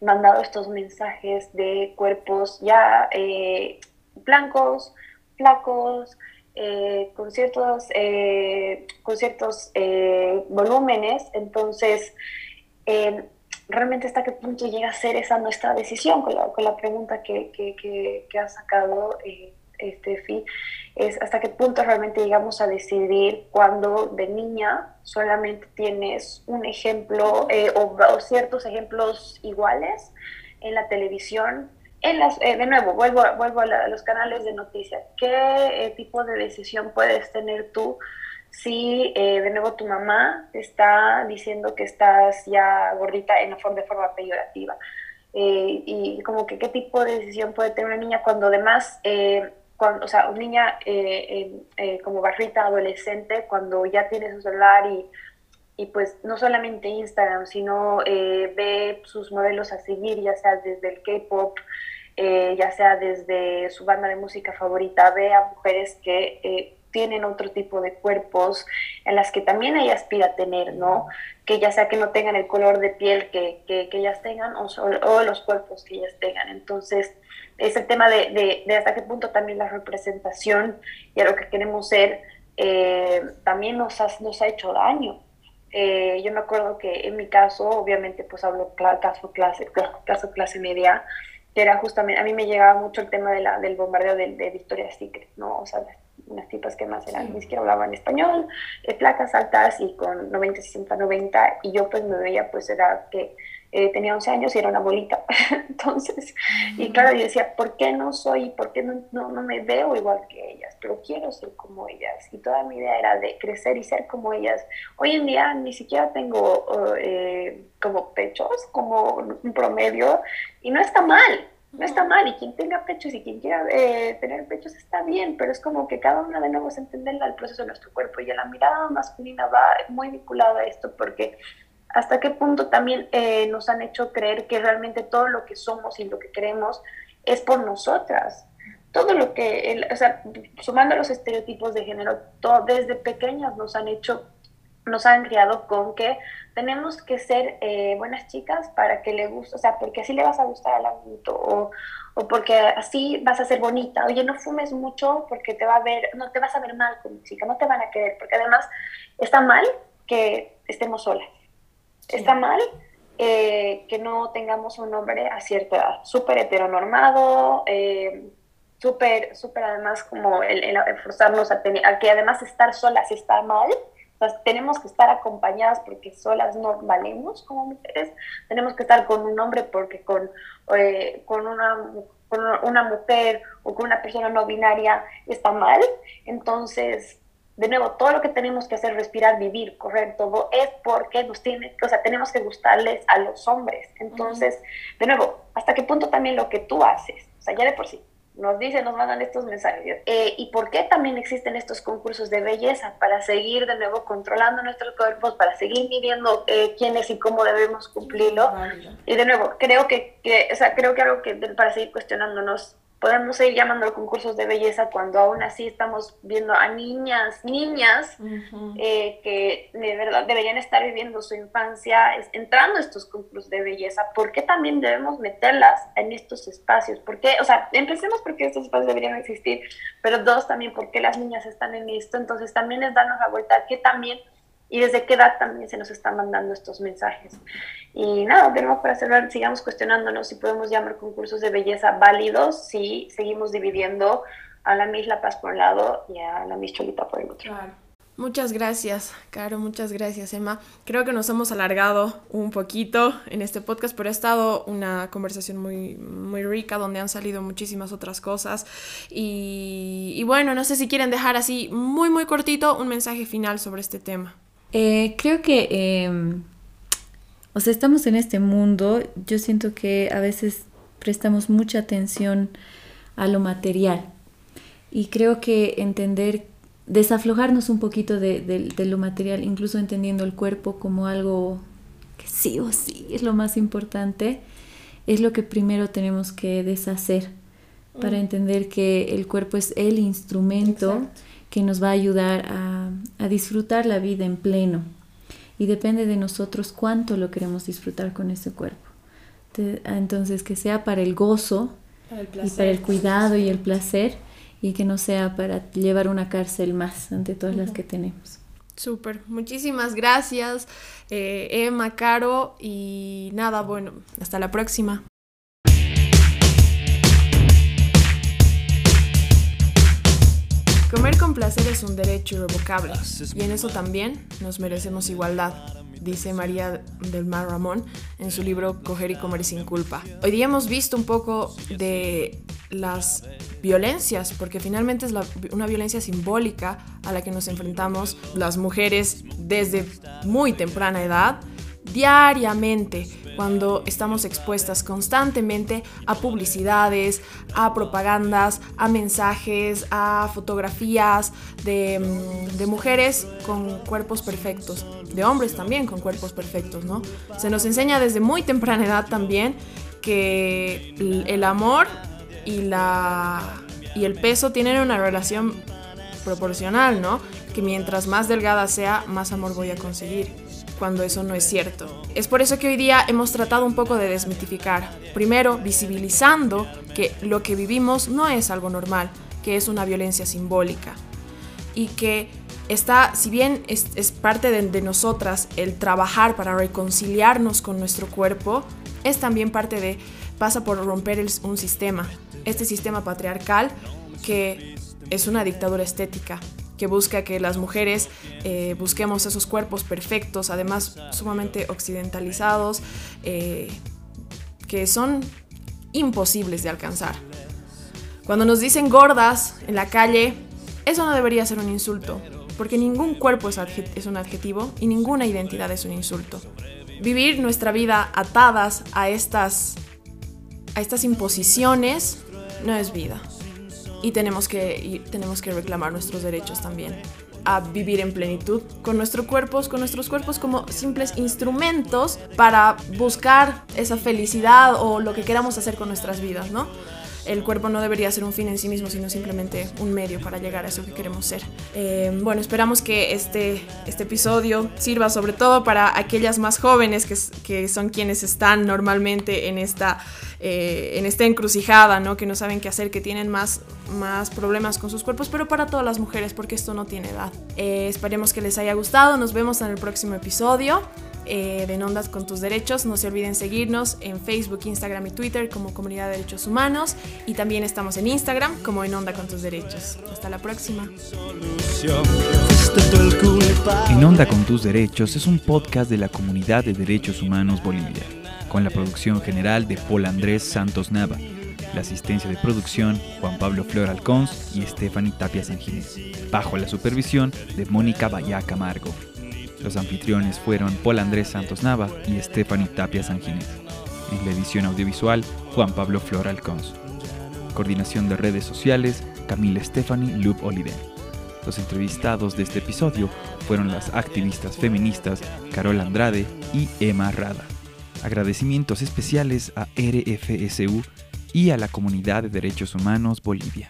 F: mandado estos mensajes de cuerpos ya eh, blancos, flacos, eh, con ciertos, con ciertos volúmenes. Entonces, realmente hasta qué punto llega a ser esa nuestra decisión con la, con la pregunta que, que, que, que ha sacado este, FI es hasta qué punto realmente llegamos a decidir cuando de niña solamente tienes un ejemplo eh, o, ciertos ejemplos iguales en la televisión. En las, eh, de nuevo, vuelvo, vuelvo a, los canales de noticias. ¿Qué eh, tipo de decisión puedes tener tú si de nuevo tu mamá está diciendo que estás ya gordita en forma, de forma peyorativa? y como que qué tipo de decisión puede tener una niña cuando además cuando, o sea, una niña eh, eh, como barrita adolescente, cuando ya tiene su celular y, y pues no solamente Instagram, sino eh, ve sus modelos a seguir, ya sea desde el K-pop, ya sea desde su banda de música favorita, ve a mujeres que tienen otro tipo de cuerpos en las que también ella aspira a tener, ¿no? Que ya sea que no tengan el color de piel que, que, que ellas tengan o, o, los cuerpos que ellas tengan. Entonces, es el tema de, de, hasta qué punto también la representación y a lo que queremos ser eh, también nos ha, nos ha hecho daño. Eh, yo me acuerdo que en mi caso, obviamente, pues hablo caso clase, caso clase media, que era justamente, a mí me llegaba mucho el tema de la, del bombardeo de, de Victoria's Secret, ¿no? O sea, unas tipas que más eran, ni siquiera hablaban español, eh, placas altas y con 90, 60, 90, y yo pues me veía, pues era que eh, tenía 11 años y era una bolita. *laughs* Entonces, y claro, yo decía, ¿por qué no soy, por qué no, no, me veo igual que ellas? Pero quiero ser como ellas. Y toda mi idea era de crecer y ser como ellas. Hoy en día ni siquiera tengo eh, como pechos, como un promedio, y no está mal. No está mal, y quien tenga pechos y quien quiera eh, tener pechos está bien, pero es como que cada una de nuevo es entender el proceso de nuestro cuerpo y la mirada masculina va muy vinculada a esto porque hasta qué punto también eh, nos han hecho creer que realmente todo lo que somos y lo que queremos es por nosotras. Todo lo que, o sea, sumando los estereotipos de género, todo, desde pequeñas nos han hecho, nos han criado con que tenemos que ser eh, buenas chicas para que le guste, o sea, porque así le vas a gustar al adulto, o, o porque así vas a ser bonita. Oye, no fumes mucho porque te va a ver, no te vas a ver mal como chica, no te van a querer, porque además está mal que estemos solas Está mal eh, que no tengamos un hombre a cierta edad, súper heteronormado, eh, súper, súper además como el, el forzarnos a, tener, a que además estar solas está mal, tenemos que estar acompañadas porque solas no valemos como mujeres, tenemos que estar con un hombre porque con, eh, con, una, con una mujer o con una persona no binaria está mal. Entonces, de nuevo, todo lo que tenemos que hacer, respirar, vivir, correr, todo es porque nos tiene, o sea, tenemos que gustarles a los hombres. Entonces, de nuevo, ¿hasta qué punto también lo que tú haces? O sea, ya de por sí, nos dicen, nos mandan estos mensajes. Eh, ¿Y por qué también existen estos concursos de belleza? Para seguir de nuevo controlando nuestros cuerpos, para seguir midiendo eh, quiénes y cómo debemos cumplirlo. Y de nuevo, creo que, que, o sea, creo que algo que para seguir cuestionándonos podemos seguir llamando concursos de belleza cuando aún así estamos viendo a niñas, niñas eh, que de verdad deberían estar viviendo su infancia entrando a estos concursos de belleza. ¿Por qué también debemos meterlas en estos espacios? ¿Por qué? O sea, empecemos porque estos espacios deberían existir, pero dos, también porque las niñas están en esto. Entonces también es darnos la vuelta que también y desde qué edad también se nos están mandando estos mensajes. Y nada, tenemos para cerrar, sigamos cuestionándonos si podemos llamar concursos de belleza válidos si seguimos dividiendo a la Miss La Paz por un lado y a la Miss Cholita por el otro.
C: Claro. Muchas gracias, Caro, muchas gracias, Emma. Creo que nos hemos alargado un poquito en este podcast, pero ha estado una conversación muy, muy rica donde han salido muchísimas otras cosas. Y, y bueno, no sé si quieren dejar así muy, muy cortito un mensaje final sobre este tema.
E: Eh, creo que, em, o sea, estamos en este mundo, yo siento que a veces prestamos mucha atención a lo material y creo que entender, desaflojarnos un poquito de, de lo material, incluso entendiendo el cuerpo como algo que sí o sí es lo más importante, es lo que primero tenemos que deshacer para mm. entender que el cuerpo es el instrumento que nos va a ayudar a, disfrutar la vida en pleno. Y depende de nosotros cuánto lo queremos disfrutar con ese cuerpo. entonces, que sea para el gozo y para el cuidado y el placer y que no sea para llevar una cárcel más ante todas las que tenemos.
C: Súper, muchísimas gracias eh, Emma, Caro y nada, bueno, hasta la próxima. Comer con placer es un derecho irrevocable y en eso también nos merecemos igualdad, dice María del Mar Ramón en su libro Coger y Comer sin culpa. Hoy día hemos visto un poco de las violencias, porque finalmente es una violencia simbólica a la que nos enfrentamos las mujeres desde muy temprana edad, diariamente cuando estamos expuestas constantemente a publicidades, a propagandas, a mensajes, a fotografías de, mm, de, mujeres con cuerpos perfectos, de hombres también con cuerpos perfectos, ¿no? Se nos enseña desde muy temprana edad también que el amor y, la, y el peso tienen una relación proporcional, ¿no? Que mientras más delgada sea, más amor voy a conseguir cuando eso no es cierto. Es por eso que hoy día hemos tratado un poco de desmitificar. Primero, visibilizando que lo que vivimos no es algo normal, que es una violencia simbólica y que está, si bien es, parte de, nosotras el trabajar para reconciliarnos con nuestro cuerpo, es también parte de, pasa por romper un sistema, este sistema patriarcal que es una dictadura estética, que busca que las mujeres eh, busquemos esos cuerpos perfectos, además sumamente occidentalizados, eh, que son imposibles de alcanzar. Cuando nos dicen gordas en la calle, eso no debería ser un insulto, porque ningún cuerpo es, es un adjetivo y ninguna identidad es un insulto. Vivir nuestra vida atadas a estas, a estas imposiciones no es vida y tenemos que, tenemos que reclamar nuestros derechos también a vivir en plenitud con nuestros cuerpos, con nuestros cuerpos como simples instrumentos para buscar esa felicidad o lo que queramos hacer con nuestras vidas, ¿no? El cuerpo no debería ser un fin en sí mismo, sino simplemente un medio para llegar a eso que queremos ser. Eh, bueno, esperamos que este, este episodio sirva sobre todo para aquellas más jóvenes que, que son quienes están normalmente en esta, eh, en esta encrucijada, ¿no? que no saben qué hacer, que tienen más, más problemas con sus cuerpos, pero para todas las mujeres, porque esto no tiene edad. Eh, esperemos que les haya gustado, nos vemos en el próximo episodio. Eh, de En Ondas con tus Derechos. No se olviden seguirnos en Facebook, Instagram y Twitter como Comunidad de Derechos Humanos y también estamos en Instagram como En Onda con tus Derechos. Hasta la próxima.
A: En Onda con tus Derechos es un podcast de la Comunidad de Derechos Humanos Bolivia, con la producción general de Paul Andrés Santos Nava, la asistencia de producción Juan Pablo Flor Alcons y Stephanie Tapia Sanginés, bajo la supervisión de Mónica Bayá Camargo. Los anfitriones fueron Paul Andrés Santos Nava y Stephanie Tapia Sanginés. En la edición audiovisual, Juan Pablo Flor Alcons. Coordinación de redes sociales, Camila Stephanie Lup Oliver. Los entrevistados de este episodio fueron las activistas feministas Carol Andrade y Emma Rada. Agradecimientos especiales a RFSU y a la Comunidad de Derechos Humanos Bolivia.